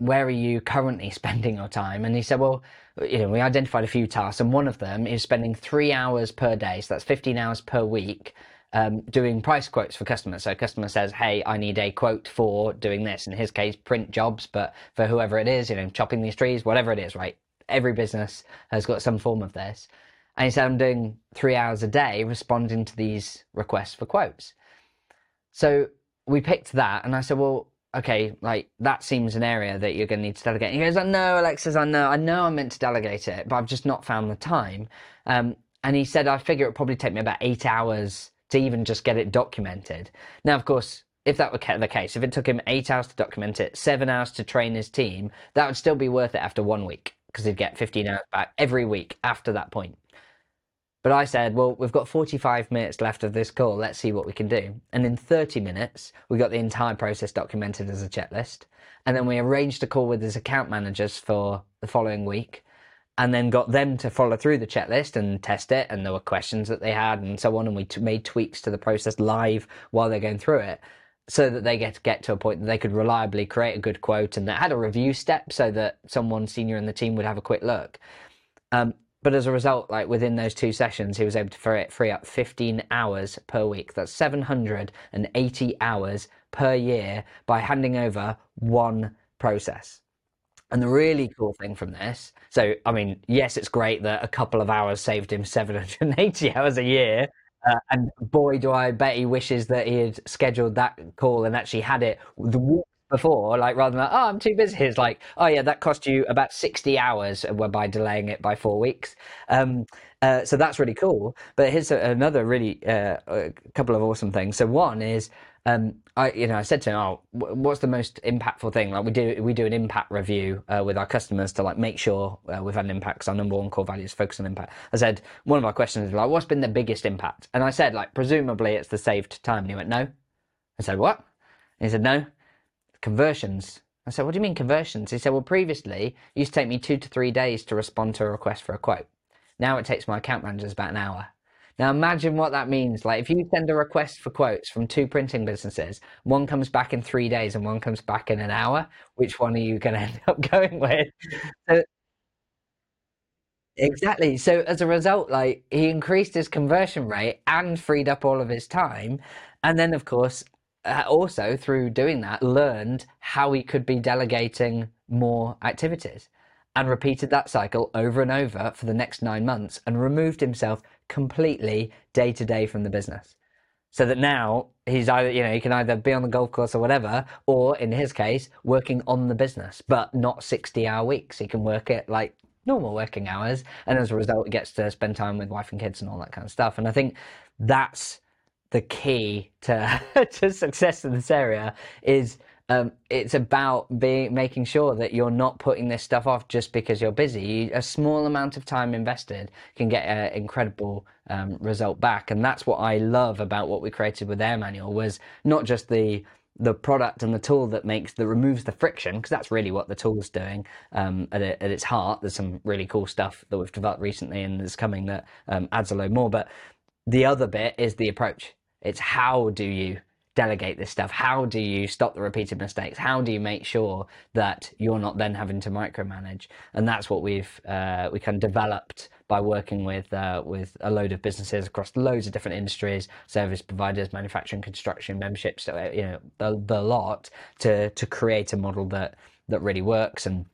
where are you currently spending your time? And he said, well, you know, we identified a few tasks, and one of them is spending three hours per day. So that's 15 hours per week. Um, doing price quotes for customers. So a customer says, "Hey, I need a quote for doing this." In his case, print jobs, but for whoever it is, you know, chopping these trees, whatever it is, right? Every business has got some form of this. And he said, "I'm doing three hours a day responding to these requests for quotes." So we picked that, and I said, "Well, okay, like that seems an area that you're going to need to delegate. And he goes, I know, Alexis, I know, I know I'm meant to delegate it, but I've just not found the time. Um, and he said, I figure it'd probably take me about eight hours to even just get it documented. Now, of course, if that were the case, if it took him eight hours to document it, seven hours to train his team, that would still be worth it after one week because he'd get 15 hours back every week after that point. But I said, well, we've got 45 minutes left of this call. Let's see what we can do. And in 30 minutes, we got the entire process documented as a checklist. And then we arranged a call with his account managers for the following week and then got them to follow through the checklist and test it. And there were questions that they had and so on. And we t- made tweaks to the process live while they're going through it. so that they get to get to a point that they could reliably create a good quote and that had a review step so that someone senior in the team would have a quick look. Um, but as a result, like within those two sessions, he was able to free, up 15 hours per week. That's 780 hours per year by handing over one process. And the really cool thing from this, so I mean, yes, it's great that a couple of hours saved him 780 hours a year. Uh, and boy, do I bet he wishes that he had scheduled that call and actually had it the week before, like rather than, oh, I'm too busy. It's like, oh, yeah, that cost you about 60 hours by delaying it by four weeks. Um, uh, so that's really cool. But here's another really, uh, a couple of awesome things. So one is, um, I, you know, I said to him, "Oh, what's the most impactful thing?" Like we do, we do an impact review uh, with our customers to like make sure uh, we've had an impact. Because our number one core value is focus on impact. I said one of our questions is like, "What's been the biggest impact?" And I said, like, presumably it's the saved time. And he went, "No." I said, "What?" And he said, "No, conversions." I said, "What do you mean conversions?" He said, "Well, previously it used to take me two to three days to respond to a request for a quote. Now it takes my account managers about an hour." Now imagine what that means. Like if you send a request for quotes from two printing businesses, one comes back in three days and one comes back in an hour, which one are you going to end up going with? So, exactly. So as a result, like he increased his conversion rate and freed up all of his time. And then of course, Uh, also through doing that, learned how he could be delegating more activities and repeated that cycle over and over for the next nine months and removed himself completely day to day from the business. So that now he's either, you know, he can either be on the golf course or whatever, or in his case, working on the business, but not 60 hour weeks. He can work it like normal working hours. And as a result, he gets to spend time with wife and kids and all that kind of stuff. And I think that's the key to, to success in this area is um, it's about being making sure that you're not putting this stuff off just because you're busy. A small amount of time invested can get an incredible um, result back, and that's what I love about what we created with Air Manual was not just the the product and the tool that makes that removes the friction because that's really what the tool is doing um, at, at, its heart. There's some really cool stuff that we've developed recently and is coming that um, adds a load more. But the other bit is the approach. It's how do you delegate this stuff? How do you stop the repeated mistakes? How do you make sure that you're not then having to micromanage? And that's what we've uh, we kind of developed by working with uh, with a load of businesses across loads of different industries, service providers, manufacturing, construction, memberships, you know, the, the lot to to create a model that that really works. And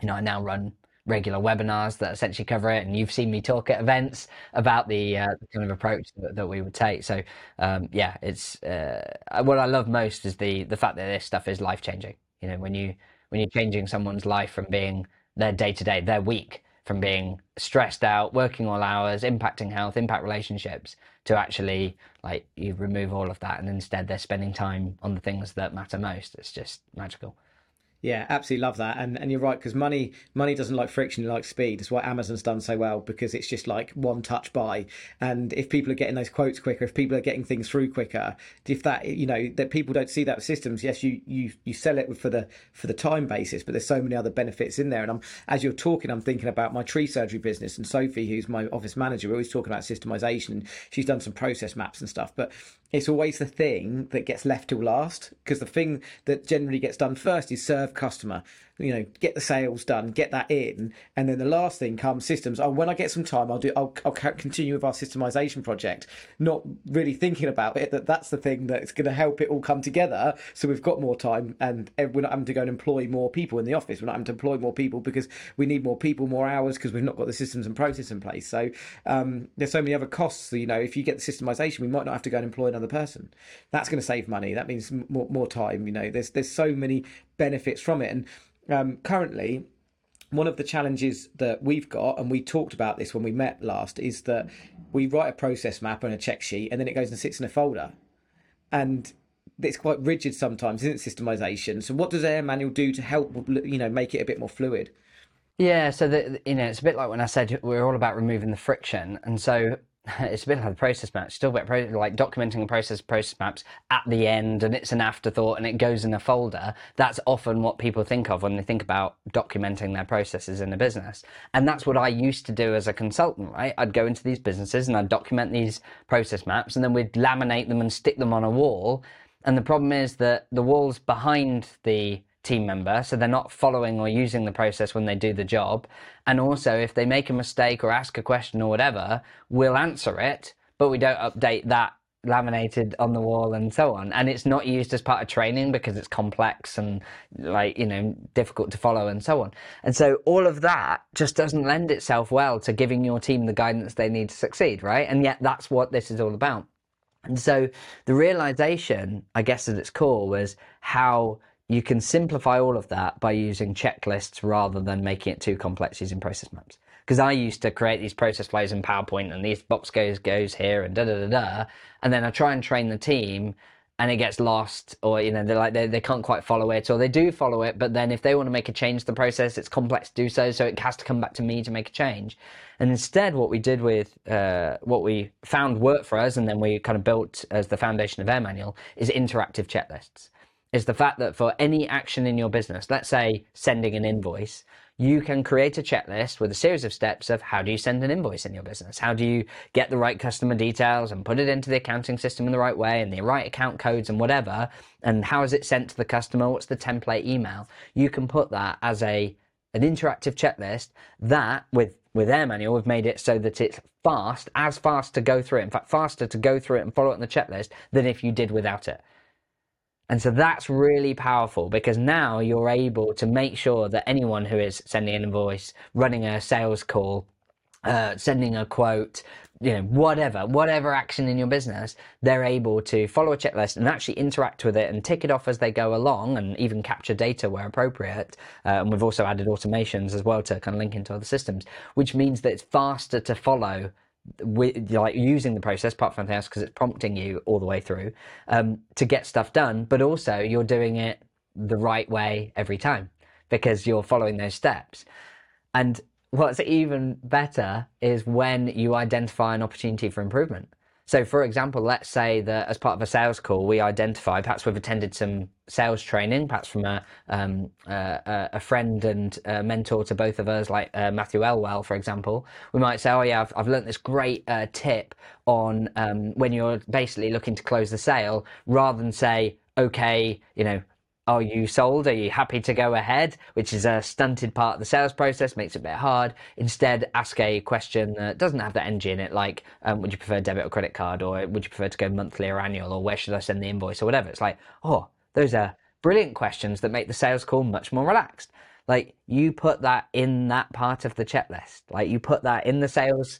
you know, I now run regular webinars that essentially cover it. And you've seen me talk at events about the, uh, the kind of approach that, that, we would take. So um, yeah, it's uh, what I love most is the the fact that this stuff is life changing. You know, when you when you're changing someone's life from being their day to day, their week, from being stressed out, working all hours, impacting health, impact relationships, to actually like you remove all of that and instead they're spending time on the things that matter most. It's just magical. Yeah, absolutely love that, and and you're right because money money doesn't like friction, it likes speed. It's why Amazon's done so well because it's just like one touch buy, and if people are getting those quotes quicker, if people are getting things through quicker, if that you know that people don't see that with systems. Yes, you you you sell it for the for the time basis, but there's so many other benefits in there. And I'm as you're talking, I'm thinking about my tree surgery business, and Sophie, who's my office manager, we're always talking about systemization. She's done some process maps and stuff, but it's always the thing that gets left till last because the thing that generally gets done first is serve customer you know get the sales done get that in and then the last thing comes systems. Oh when i get some time i'll do i'll, I'll continue with our systemization project. Not really thinking about it that that's the thing that's going to help it all come together so we've got more time and we're not having to go and employ more people in the office. We're not having to employ more people because we need more people more hours because we've not got the systems and process in place. So um, there's so many other costs you know if you get the systemization we might not have to go and employ another person. That's going to save money. That means more, more time you know. There's there's so many benefits from it. And um, currently, one of the challenges that we've got, and we talked about this when we met last, is that we write a process map and a check sheet and then it goes and sits in a folder. And it's quite rigid sometimes, isn't it, systemization? So what does Air Manual do to help, you know, make it a bit more fluid? Yeah, so the, you know, it's a bit like when I said we're all about removing the friction. And so it's a bit like the process maps, still about pro- like documenting process process maps at the end, and it's an afterthought, and it goes in a folder. That's often what people think of when they think about documenting their processes in a business, and that's what I used to do as a consultant. Right, I'd go into these businesses and I'd document these process maps, and then we'd laminate them and stick them on a wall. And the problem is that the walls behind the team member, so they're not following or using the process when they do the job. And also, if they make a mistake or ask a question or whatever, we'll answer it, but we don't update that laminated on the wall and so on. And it's not used as part of training because it's complex and like you know difficult to follow and so on. And so all of that just doesn't lend itself well to giving your team the guidance they need to succeed right? And yet that's what this is all about. And so the realization i guess at its core was how you can simplify all of that by using checklists rather than making it too complex using process maps. Because I used to create these process flows in PowerPoint and these box goes goes here and da da da da, and then I try and train the team, and it gets lost, or you know they're like they, they can't quite follow it, or they do follow it, but then if they want to make a change to the process, it's complex to do so, so it has to come back to me to make a change. And instead, what we did with uh, what we found worked for us, and then we kind of built as the foundation of Air Manual, is interactive checklists is the fact that for any action in your business, let's say sending an invoice, you can create a checklist with a series of steps of how do you send an invoice in your business? How do you get the right customer details and put it into the accounting system in the right way and the right account codes and whatever? And how is it sent to the customer? What's the template email? You can put that as a an interactive checklist that with with Air Manual, we've made it so that it's fast, as fast to go through it. In fact, faster to go through it and follow it on the checklist than if you did without it. And so that's really powerful because now you're able to make sure that anyone who is sending an invoice, running a sales call, uh, sending a quote, you know, whatever, whatever action in your business, they're able to follow a checklist and actually interact with it and tick it off as they go along and even capture data where appropriate. Uh, and we've also added automations as well to kind of link into other systems, which means that it's faster to follow with like using the process apart from else because it's prompting you all the way through um, to get stuff done but also you're doing it the right way every time because you're following those steps. And what's even better is when you identify an opportunity for improvement so, for example, let's say that as part of a sales call, we identify perhaps we've attended some sales training, perhaps from a um, uh, a friend and a mentor to both of us, like uh, Matthew Elwell, for example. We might say, "Oh yeah, I've, I've learned this great uh, tip on um, when you're basically looking to close the sale," rather than say, "Okay, you know." Are you sold? Are you happy to go ahead? Which is a stunted part of the sales process, makes it a bit hard. Instead, ask a question that doesn't have that NG in it, like, um, would you prefer debit or credit card? Or would you prefer to go monthly or annual? Or where should I send the invoice? Or whatever. It's like, oh, those are brilliant questions that make the sales call much more relaxed. Like, you put that in that part of the checklist. Like, you put that in the sales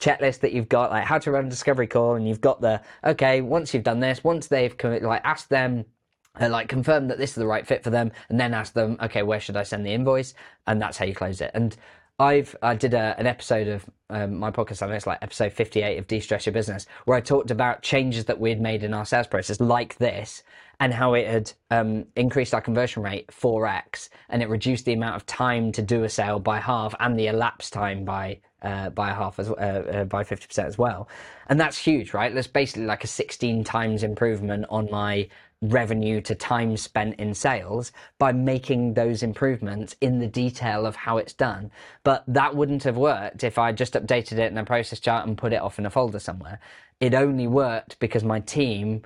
checklist that you've got, like how to run a discovery call, and you've got the, okay, once you've done this, once they've, committed, like, asked them uh, like confirm that this is the right fit for them and then ask them okay where should i send the invoice? And that's how you close it. And i've i did a, an episode of um, my podcast i know it's like episode 58 of de-stress your business where i talked about changes that we'd made in our sales process like this and how it had um, increased our conversion rate 4x and it reduced the amount of time to do a sale by half and the elapsed time by uh, by half as uh, uh, by 50% as well. And that's huge right? That's basically like a 16 times improvement on my revenue to time spent in sales by making those improvements in the detail of how it's done. But that wouldn't have worked if I just updated it in a process chart and put it off in a folder somewhere. It only worked because my team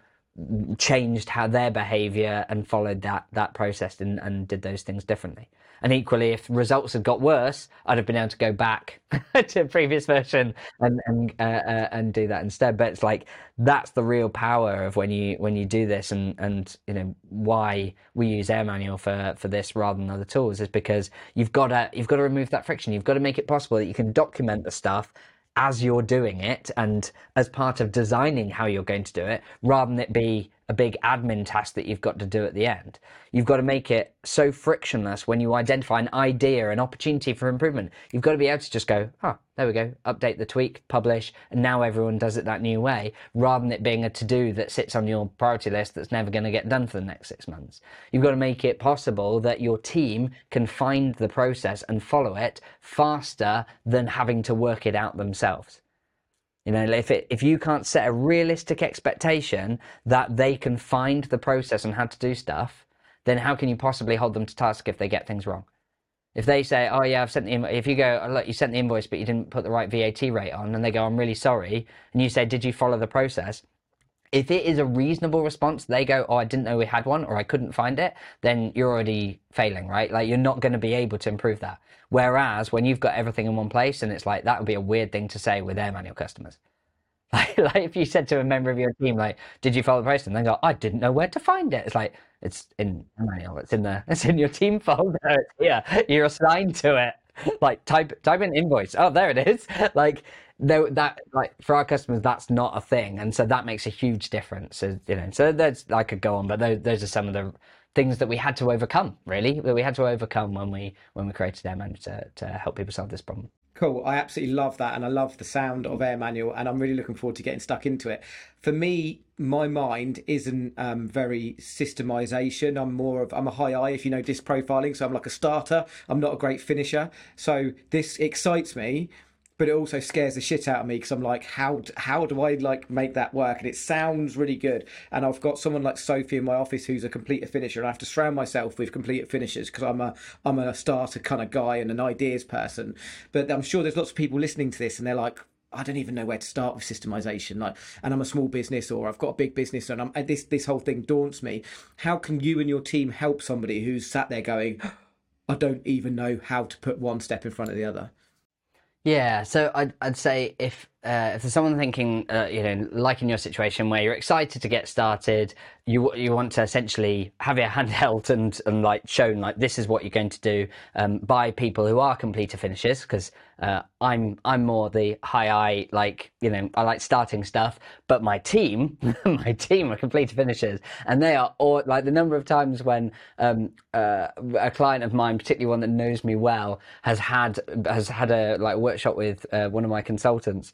changed how their behavior and followed that that process and, and did those things differently. And equally, if results had got worse, I'd have been able to go back to previous version and and uh, uh, and do that instead. But it's like that's the real power of when you when you do this, and and you know why we use Air Manual for for this rather than other tools is because you've got to you've got to remove that friction. You've got to make it possible that you can document the stuff as you're doing it and as part of designing how you're going to do it rather than it be a big admin task that you've got to do at the end. You've got to make it so frictionless when you identify an idea, an opportunity for improvement. You've got to be able to just go, oh, there we go, update the tweak, publish, and now everyone does it that new way, rather than it being a to do that sits on your priority list that's never going to get done for the next six months. You've got to make it possible that your team can find the process and follow it faster than having to work it out themselves. You know, if it, if you can't set a realistic expectation that they can find the process and how to do stuff, then how can you possibly hold them to task if they get things wrong? If they say, "Oh yeah, I've sent the if you go, oh, look, you sent the invoice, but you didn't put the right VAT rate on," and they go, "I'm really sorry," and you say, "Did you follow the process?" If it is a reasonable response, they go, "Oh, I didn't know we had one," or "I couldn't find it," then you're already failing, right? Like you're not going to be able to improve that. Whereas when you've got everything in one place, and it's like that would be a weird thing to say with air manual customers. Like, like if you said to a member of your team, like, "Did you follow the post?" and they go, "I didn't know where to find it." It's like it's in manual. It's in the it's in your team folder. Yeah, you're assigned to it. Like type type in invoice. Oh, there it is. Like no, that like for our customers, that's not a thing, and so that makes a huge difference. So, you know, so that's I could go on, but those, those are some of the things that we had to overcome. Really, that we had to overcome when we when we created Air Manual to to help people solve this problem. Cool. I absolutely love that. And I love the sound of Air Manual. And I'm really looking forward to getting stuck into it. For me, my mind isn't um, very systemization. I'm more of, I'm a high I, if you know disc profiling. So I'm like a starter. I'm not a great finisher. So this excites me but it also scares the shit out of me because I'm like, how how do I like make that work? And it sounds really good. And I've got someone like Sophie in my office who's a complete finisher, and I have to surround myself with complete finishers because I'm a I'm a starter kind of guy and an ideas person. But I'm sure there's lots of people listening to this, and they're like, I don't even know where to start with systemization. Like, and I'm a small business or I've got a big business, and I'm this this whole thing daunts me. How can you and your team help somebody who's sat there going, I don't even know how to put one step in front of the other? Yeah, so I'd, I'd say if uh, there's someone thinking, uh, you know, like in your situation where you're excited to get started, you you want to essentially have your hand held and and like shown like this is what you're going to do um, by people who are completer finishers because uh, I'm I'm more the high I like you know I like starting stuff, but my team my team are completer finishers. And they are all like the number of times when um, uh, a client of mine, particularly one that knows me well, has had has had a like workshop with uh, one of my consultants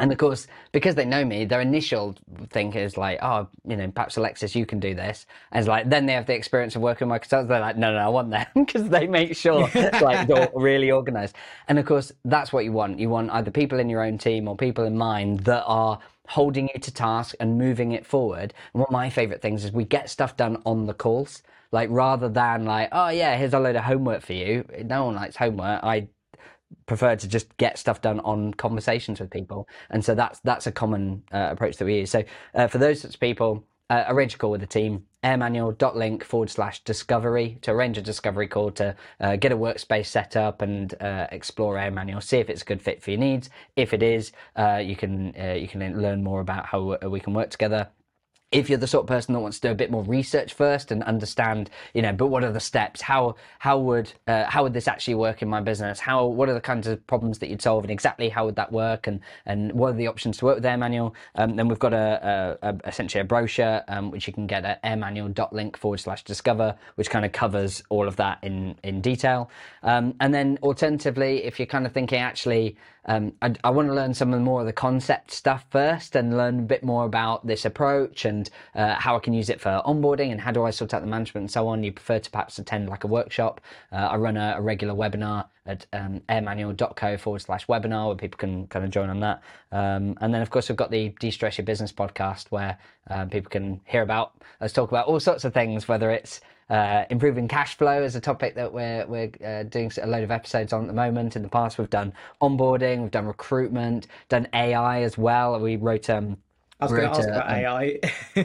and of course, because they know me, their initial thing is like, oh, you know, perhaps Alexis, you can do this. And it's like, then they have the experience of working with my consultants. They're like, no, no, I want them because they make sure it's like they're really organized. And of course, that's what you want. You want either people in your own team or people in mine that are holding you to task and moving it forward. And one of my favorite things is we get stuff done on the calls. Like rather than like, oh yeah, here's a load of homework for you. No one likes homework. I prefer to just get stuff done on conversations with people, and so that's that's a common uh, approach that we use. So uh, for those sorts of people, uh, arrange a call with the team. airmanual.link forward slash discovery to arrange a discovery call to uh, get a workspace set up and uh, explore AirManual. See if it's a good fit for your needs. If it is, uh, you can uh, you can learn more about how we can work together if you're the sort of person that wants to do a bit more research first and understand, you know, but what are the steps? How how would uh, how would this actually work in my business? How what are the kinds of problems that you'd solve, and exactly how would that work? And and what are the options to work with AirManual? Um, then we've got a, a, a essentially a brochure um, which you can get at airmanual.link forward slash discover, which kind of covers all of that in in detail. Um, and then alternatively, if you're kind of thinking actually um, I, I want to learn some of more of the concept stuff first and learn a bit more about this approach and uh, how I can use it for onboarding and how do I sort out the management and so on. You prefer to perhaps attend like a workshop. Uh, I run a, a, regular webinar at um, airmanual.co forward slash webinar where people can kind of join on that. Um, and then, of course, we've got the De-Stress Your Business podcast where uh, people can hear about us talk about all sorts of things, whether it's uh, improving cash flow is a topic that we're we're uh, doing a load of episodes on at the moment. In the past, we've done onboarding, we've done recruitment, done AI as well. We wrote um. I was going to ask about um, AI.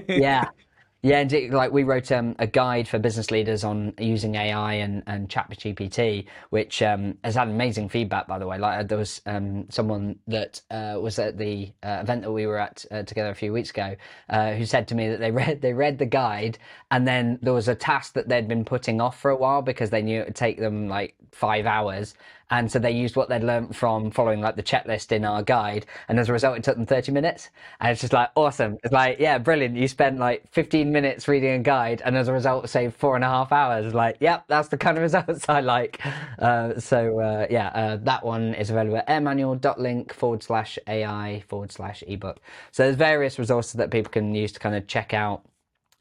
yeah, yeah, and like we wrote um, a guide for business leaders on using AI and, and ChatGPT, which um, has had amazing feedback, by the way. Like there was um, someone that uh, was at the uh, event that we were at uh, together a few weeks ago, uh, who said to me that they read they read the guide, and then there was a task that they'd been putting off for a while because they knew it would take them like five hours, and so they used what they'd learned from following like the checklist in our guide. And as a result, it took them 30 minutes. And it's just like awesome. It's like, yeah, brilliant. You spent like 15 minutes reading a guide and as a result, saved four and a half hours. Like, yep, that's the kind of results I like. Uh, so uh, yeah, uh, that one is available at airmanual.link forward slash AI forward slash ebook. So there's various resources that people can use to kind of check out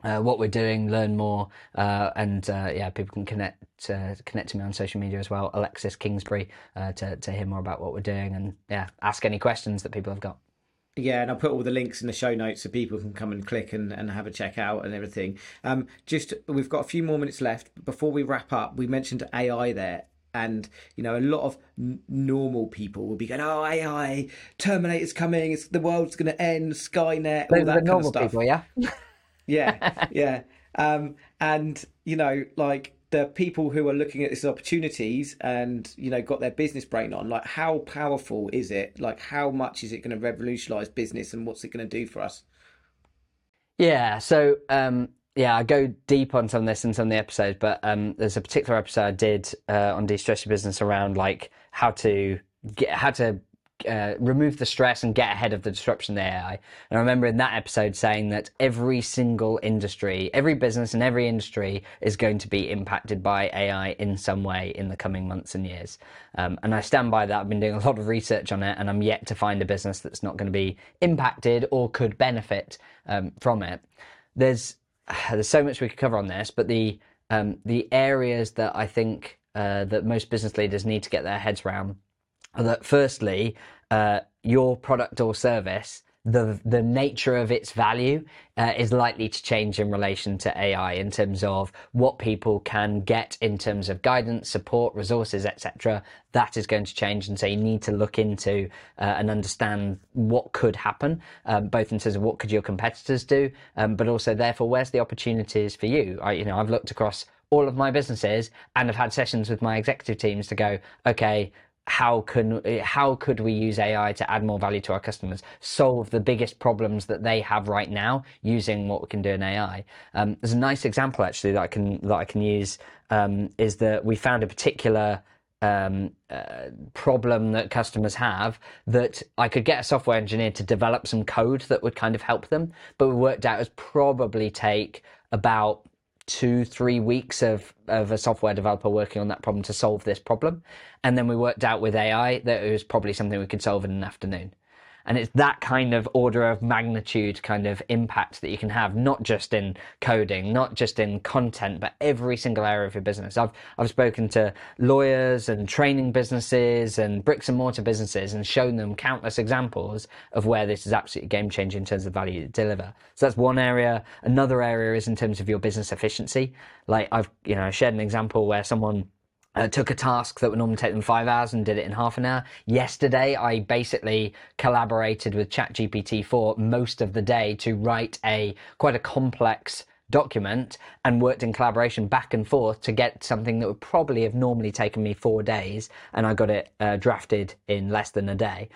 uh, what we're doing, learn more, uh, and uh, yeah, people can connect uh, connect to me on social media as well, Alexis Kingsbury, uh, to to hear more about what we're doing, and yeah, ask any questions that people have got. Yeah, and I'll put all the links in the show notes so people can come and click and, and have a check out and everything. Um, just we've got a few more minutes left. Before we wrap up, we mentioned AI there. and you know a lot of n- normal people will be going, "Oh, AI, Terminator's coming, it's, the world's going to end, Skynet, all Those that the kind of normal stuff." people, yeah. yeah, yeah. Um, and you know, like the people who are looking at this as opportunities and you know got their business brain on, like how powerful is it? Like how much is it going to revolutionise business, and what's it going to do for us? Yeah. So, um, yeah, I go deep on some of this in some of the episodes, but um, there's a particular episode I did uh, on de-stress your business around like how to get how to uh, remove the stress and get ahead of the disruption of AI. And I remember in that episode saying that every single industry, every business and every industry is going to be impacted by AI in some way in the coming months and years. Um, and I stand by that. I've been doing a lot of research on it, and I'm yet to find a business that's not going to be impacted or could benefit um, from it. There's there's so much we could cover on this, but the um, the areas that I think uh, that most business leaders need to get their heads around are that firstly, uh, your product or service, the the nature of its value uh, is likely to change in relation to AI in terms of what people can get in terms of guidance, support, resources, etc. That is going to change, and so you need to look into uh, and understand what could happen, um, both in terms of what could your competitors do, um, but also therefore where's the opportunities for you. I, you know, I've looked across all of my businesses and have had sessions with my executive teams to go, okay, how can how could we use AI to add more value to our customers, solve the biggest problems that they have right now using what we can do in AI? Um, there's a nice example actually that I can that I can use um, is that we found a particular um, uh, problem that customers have that I could get a software engineer to develop some code that would kind of help them, but we worked out it probably take about two, three weeks of, of a software developer working on that problem to solve this problem. And then we worked out with AI that it was probably something we could solve in an afternoon. And it's that kind of order of magnitude kind of impact that you can have, not just in coding, not just in content, but every single area of your business. I've, I've spoken to lawyers and training businesses and bricks and mortar businesses and shown them countless examples of where this is absolutely game changing in terms of value you deliver. So that's one area. Another area is in terms of your business efficiency. Like I've, you know, shared an example where someone uh, took a task that would normally take them five hours and did it in half an hour. Yesterday, I basically collaborated with ChatGPT for most of the day to write a quite a complex document and worked in collaboration back and forth to get something that would probably have normally taken me four days, and I got it uh, drafted in less than a day.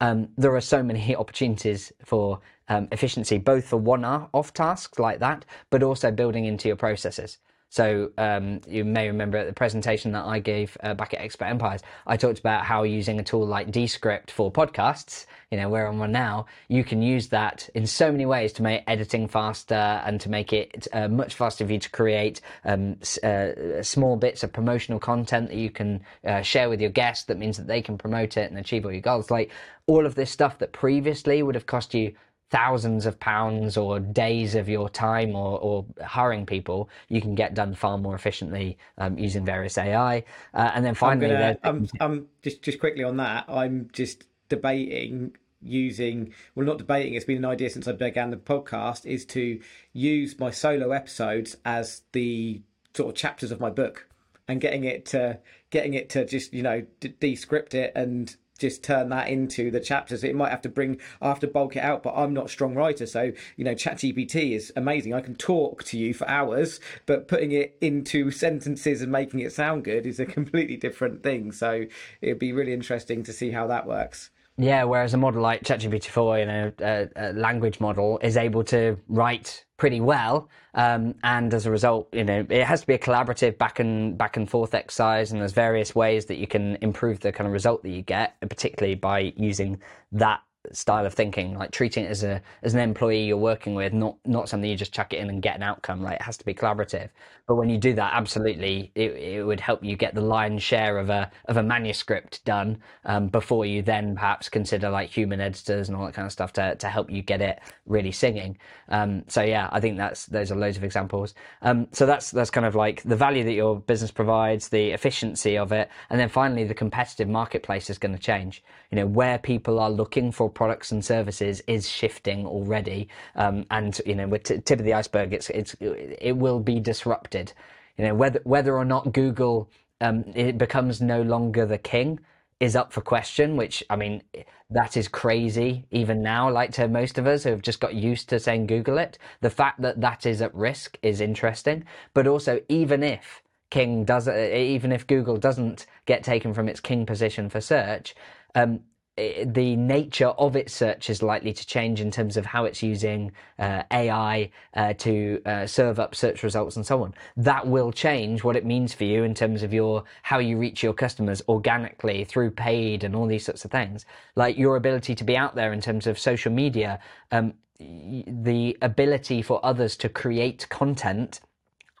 Um, there are so many opportunities for um, efficiency, both for one-off tasks like that, but also building into your processes. So um, you may remember at the presentation that I gave uh, back at Expert Empires, I talked about how using a tool like Descript for podcasts, you know, where I'm on now, you can use that in so many ways to make editing faster and to make it uh, much faster for you to create um, uh, small bits of promotional content that you can uh, share with your guests. That means that they can promote it and achieve all your goals. Like all of this stuff that previously would have cost you thousands of pounds or days of your time or, or hiring people, you can get done far more efficiently um, using various AI. Uh, and then finally, I'm, gonna, I'm, I'm just just quickly on that. I'm just debating using well not debating it's been an idea since i began the podcast is to use my solo episodes as the sort of chapters of my book and getting it to getting it to just you know descript it and just turn that into the chapters. It might have to bring, I have to bulk it out, but I'm not a strong writer. So, you know, ChatGPT is amazing. I can talk to you for hours, but putting it into sentences and making it sound good is a completely different thing. So it'd be really interesting to see how that works. Yeah, whereas a model like ChatGPT-4, you know, a, a, language model is able to write pretty well, um, and as a result, you know, it has to be a collaborative back and back and forth exercise, and there's various ways that you can improve the kind of result that you get, particularly by using that style of thinking, like treating it as a as an employee you're working with, not not something you just chuck it in and get an outcome. Like it has to be collaborative. But when you do that, absolutely, it, it would help you get the lion's share of a of a manuscript done um, before you then perhaps consider like human editors and all that kind of stuff to to help you get it really singing. Um, so yeah, I think that's those are loads of examples. Um, so that's that's kind of like the value that your business provides, the efficiency of it, and then finally the competitive marketplace is going to change. You know where people are looking for products and services is shifting already, um, and you know, with t- tip of the iceberg, it's it's it will be disrupted. You know, whether whether or not Google um, it becomes no longer the king is up for question, which I mean, that is crazy even now, like to most of us who have just got used to saying Google it. The fact that that is at risk is interesting. But also, even if King does, even if Google doesn't get taken from its king position for search, um, the nature of its search is likely to change in terms of how it's using uh, AI uh, to uh, serve up search results and so on. That will change what it means for you in terms of your how you reach your customers organically through paid and all these sorts of things. Like your ability to be out there in terms of social media, um, the ability for others to create content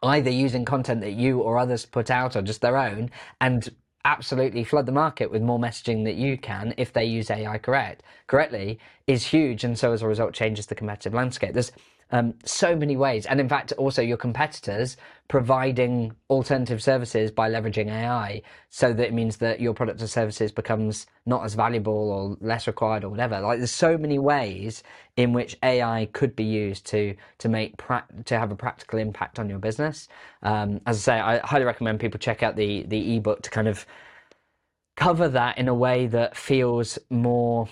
either using content that you or others put out or just their own and absolutely flood the market with more messaging that you can if they use AI correct correctly is huge, and so as a result changes the competitive landscape. There's um, so many ways, and in fact, also your competitors providing alternative services by leveraging AI, so that it means that your product or services becomes not as valuable or less required or whatever. Like there's so many ways in which AI could be used to to make pra- to have a practical impact on your business. Um, as I say, I highly recommend people check out the the ebook to kind of cover that in a way that feels more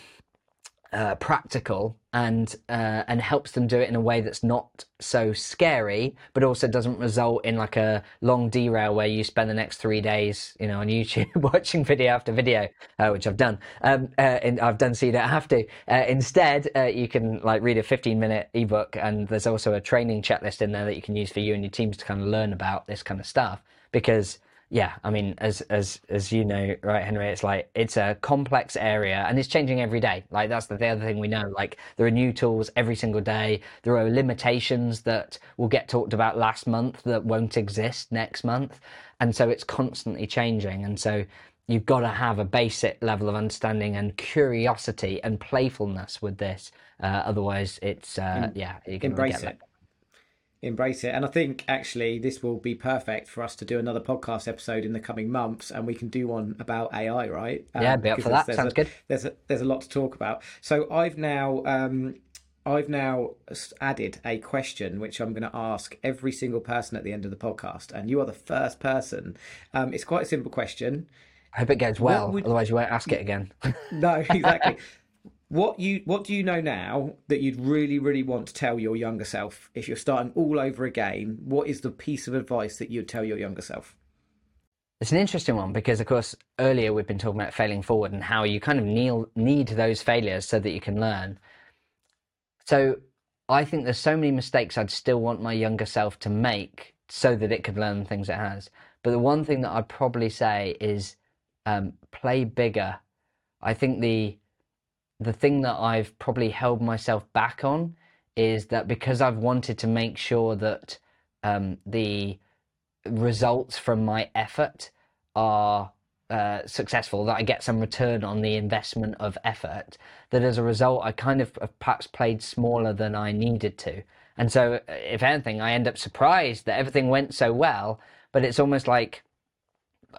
uh, practical and uh, and helps them do it in a way that's not so scary, but also doesn't result in like a long derail where you spend the next three days, you know, on YouTube watching video after video, uh, which I've done. Um, uh, and I've done so you don't have to. Uh, instead, uh, you can like read a 15 minute ebook, and there's also a training checklist in there that you can use for you and your teams to kind of learn about this kind of stuff because yeah, I mean, as as as you know, right, Henry, it's like it's a complex area and it's changing every day. Like that's the, the other thing we know. Like there are new tools every single day. There are limitations that will get talked about last month that won't exist next month, and so it's constantly changing. And so you've got to have a basic level of understanding and curiosity and playfulness with this. Uh, otherwise, it's uh, yeah, you can embrace it embrace it. And I think actually this will be perfect for us to do another podcast episode in the coming months, and we can do one about AI, right? Um, yeah, be up for that. Sounds a, good. There's a, there's a lot to talk about. So I've now um, I've now added a question which I'm going to ask every single person at the end of the podcast, and you are the first person. Um, it's quite a simple question. I hope it goes well. Would... Otherwise, you won't ask it again. no, exactly what you what do you know now that you'd really really want to tell your younger self if you're starting all over again? What is the piece of advice that you'd tell your younger self? It's an interesting one because of course earlier we've been talking about failing forward and how you kind of need, need those failures so that you can learn. So i think there's so many mistakes i'd still want my younger self to make so that it could learn the things it has. But the one thing that i'd probably say is um, play bigger. I think the the thing that I've probably held myself back on is that because I've wanted to make sure that um, the results from my effort are uh, successful, that I get some return on the investment of effort, that as a result, I kind of perhaps played smaller than I needed to. And so, if anything, I end up surprised that everything went so well, but it's almost like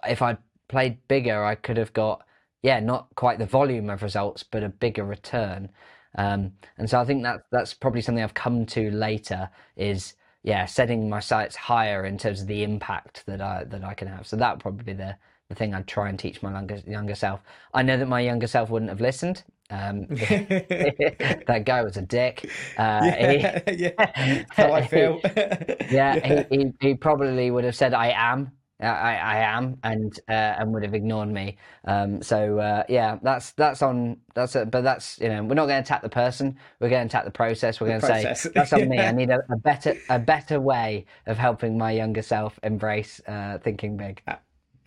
if I'd played bigger, I could have got yeah, not quite the volume of results, but a bigger return. Um, and so I think that that's probably something I've come to later is yeah, setting my sights higher in terms of the impact that I that I can have. So that would probably be the the thing I'd try and teach my younger younger self. I know that my younger self wouldn't have listened. Um, that guy was a dick. Uh, yeah, he, yeah, how I feel. yeah, he, he, he probably would have said I am I, I am, and uh, and would have ignored me. Um, so uh, yeah, that's that's on that's a, but that's you know we're not going to attack the person. We're going to attack the process. We're going to say that's on me. I need a, a, better a better way of helping my younger self embrace uh, thinking big.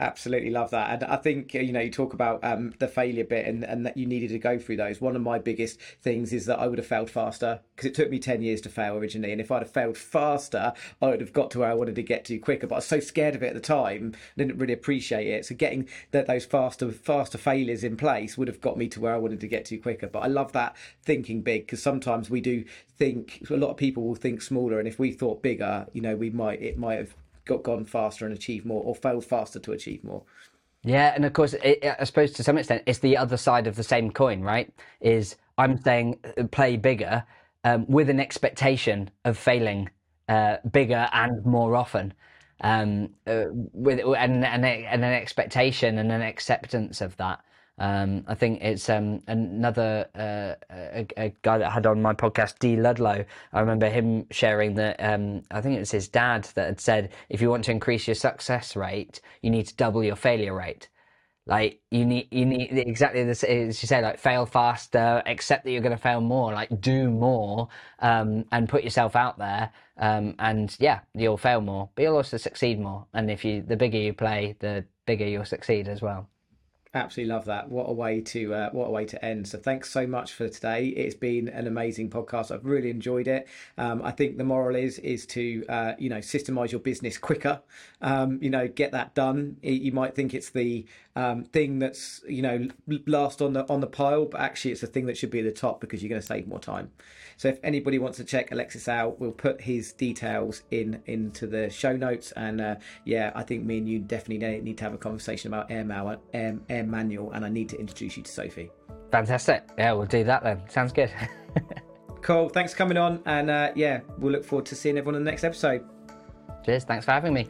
Absolutely love that, and I think you know you talk about um, the failure bit, and, and that you needed to go through those. One of my biggest things is that I would have failed faster because it took me ten years to fail originally, and if I'd have failed faster, I would have got to where I wanted to get to quicker. But I was so scared of it at the time, I didn't really appreciate it. So getting that those faster faster failures in place would have got me to where I wanted to get to quicker. But I love that thinking big because sometimes we do think a lot of people will think smaller, and if we thought bigger, you know, we might it might have got gone faster and achieved more, or failed faster to achieve more. Yeah, and of course, it, I suppose to some extent, it's the other side of the same coin, right? Is I'm saying uh, play bigger um, with an expectation of failing uh, bigger and more often. um, uh, with and, and and an expectation and an acceptance of that. Um, I think it's um, another uh, a, a, guy that I had on my podcast, D Ludlow. I remember him sharing that. Um, I think it was his dad that had said, if you want to increase your success rate, you need to double your failure rate. Like you need, you need exactly this as you say, like fail faster, accept that you're going to fail more, like do more, um, and put yourself out there. Um, and yeah, you'll fail more, but you'll also succeed more. And if you, the bigger you play, the bigger you'll succeed as well. Absolutely love that. What a way to uh, what a way to end. So thanks so much for today. It's been an amazing podcast. I've really enjoyed it. Um, I think the moral is is to uh, you know systemize your business quicker. Um, you know, get that done. You might think it's the um, thing that's you know last on the on the pile, but actually it's a thing that should be at the top because you're going to save more time. So if anybody wants to check Alexis out, we'll put his details in into the show notes. And uh, yeah, I think me and you definitely need to have a conversation about Air, Mal- Air, Air Manual, and I need to introduce you to Sophie. Fantastic. Yeah, we'll do that then. Sounds good. cool. Thanks for coming on, and uh, yeah, we'll look forward to seeing everyone in the next episode. Cheers. Thanks for having me.